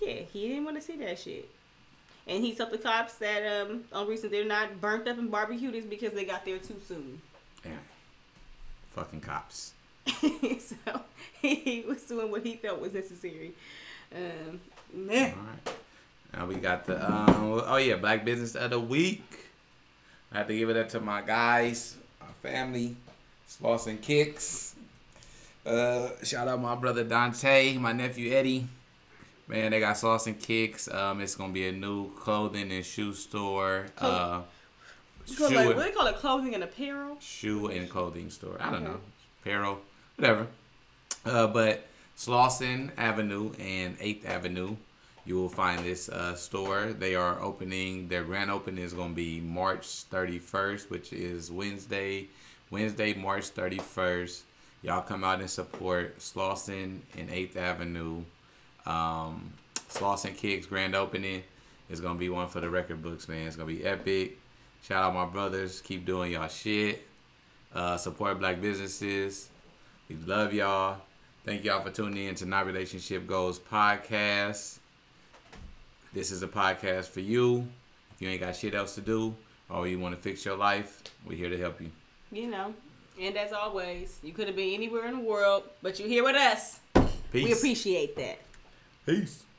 yeah, he didn't want to see that shit. And he told the cops that um, only reason they're not burnt up and barbecued is because they got there too soon. Damn. Fucking cops. so he was doing what he felt was necessary. Um, meh. All right. Now we got the um. Oh yeah, Black Business of the Week. I had to give it up to my guys, my family, Slauson Kicks. Uh, shout out my brother Dante, my nephew Eddie. Man, they got Slauson Kicks. Um, it's gonna be a new clothing and shoe store. Uh, shoe, and, what do they call it? Clothing and apparel? shoe and clothing store. I don't know, apparel, whatever. Uh, but Slauson Avenue and Eighth Avenue, you will find this uh, store. They are opening. Their grand opening is going to be March 31st, which is Wednesday. Wednesday, March 31st. Y'all come out and support Slauson and Eighth Avenue. Um, Slauson Kicks grand opening is gonna be one for the record books, man. It's gonna be epic. Shout out my brothers. Keep doing y'all shit. Uh, support black businesses. We love y'all. Thank y'all for tuning in to Not Relationship Goals podcast. This is a podcast for you. If you ain't got shit else to do or you want to fix your life, we're here to help you. You know. And as always, you could have been anywhere in the world, but you're here with us. Peace. We appreciate that. Peace.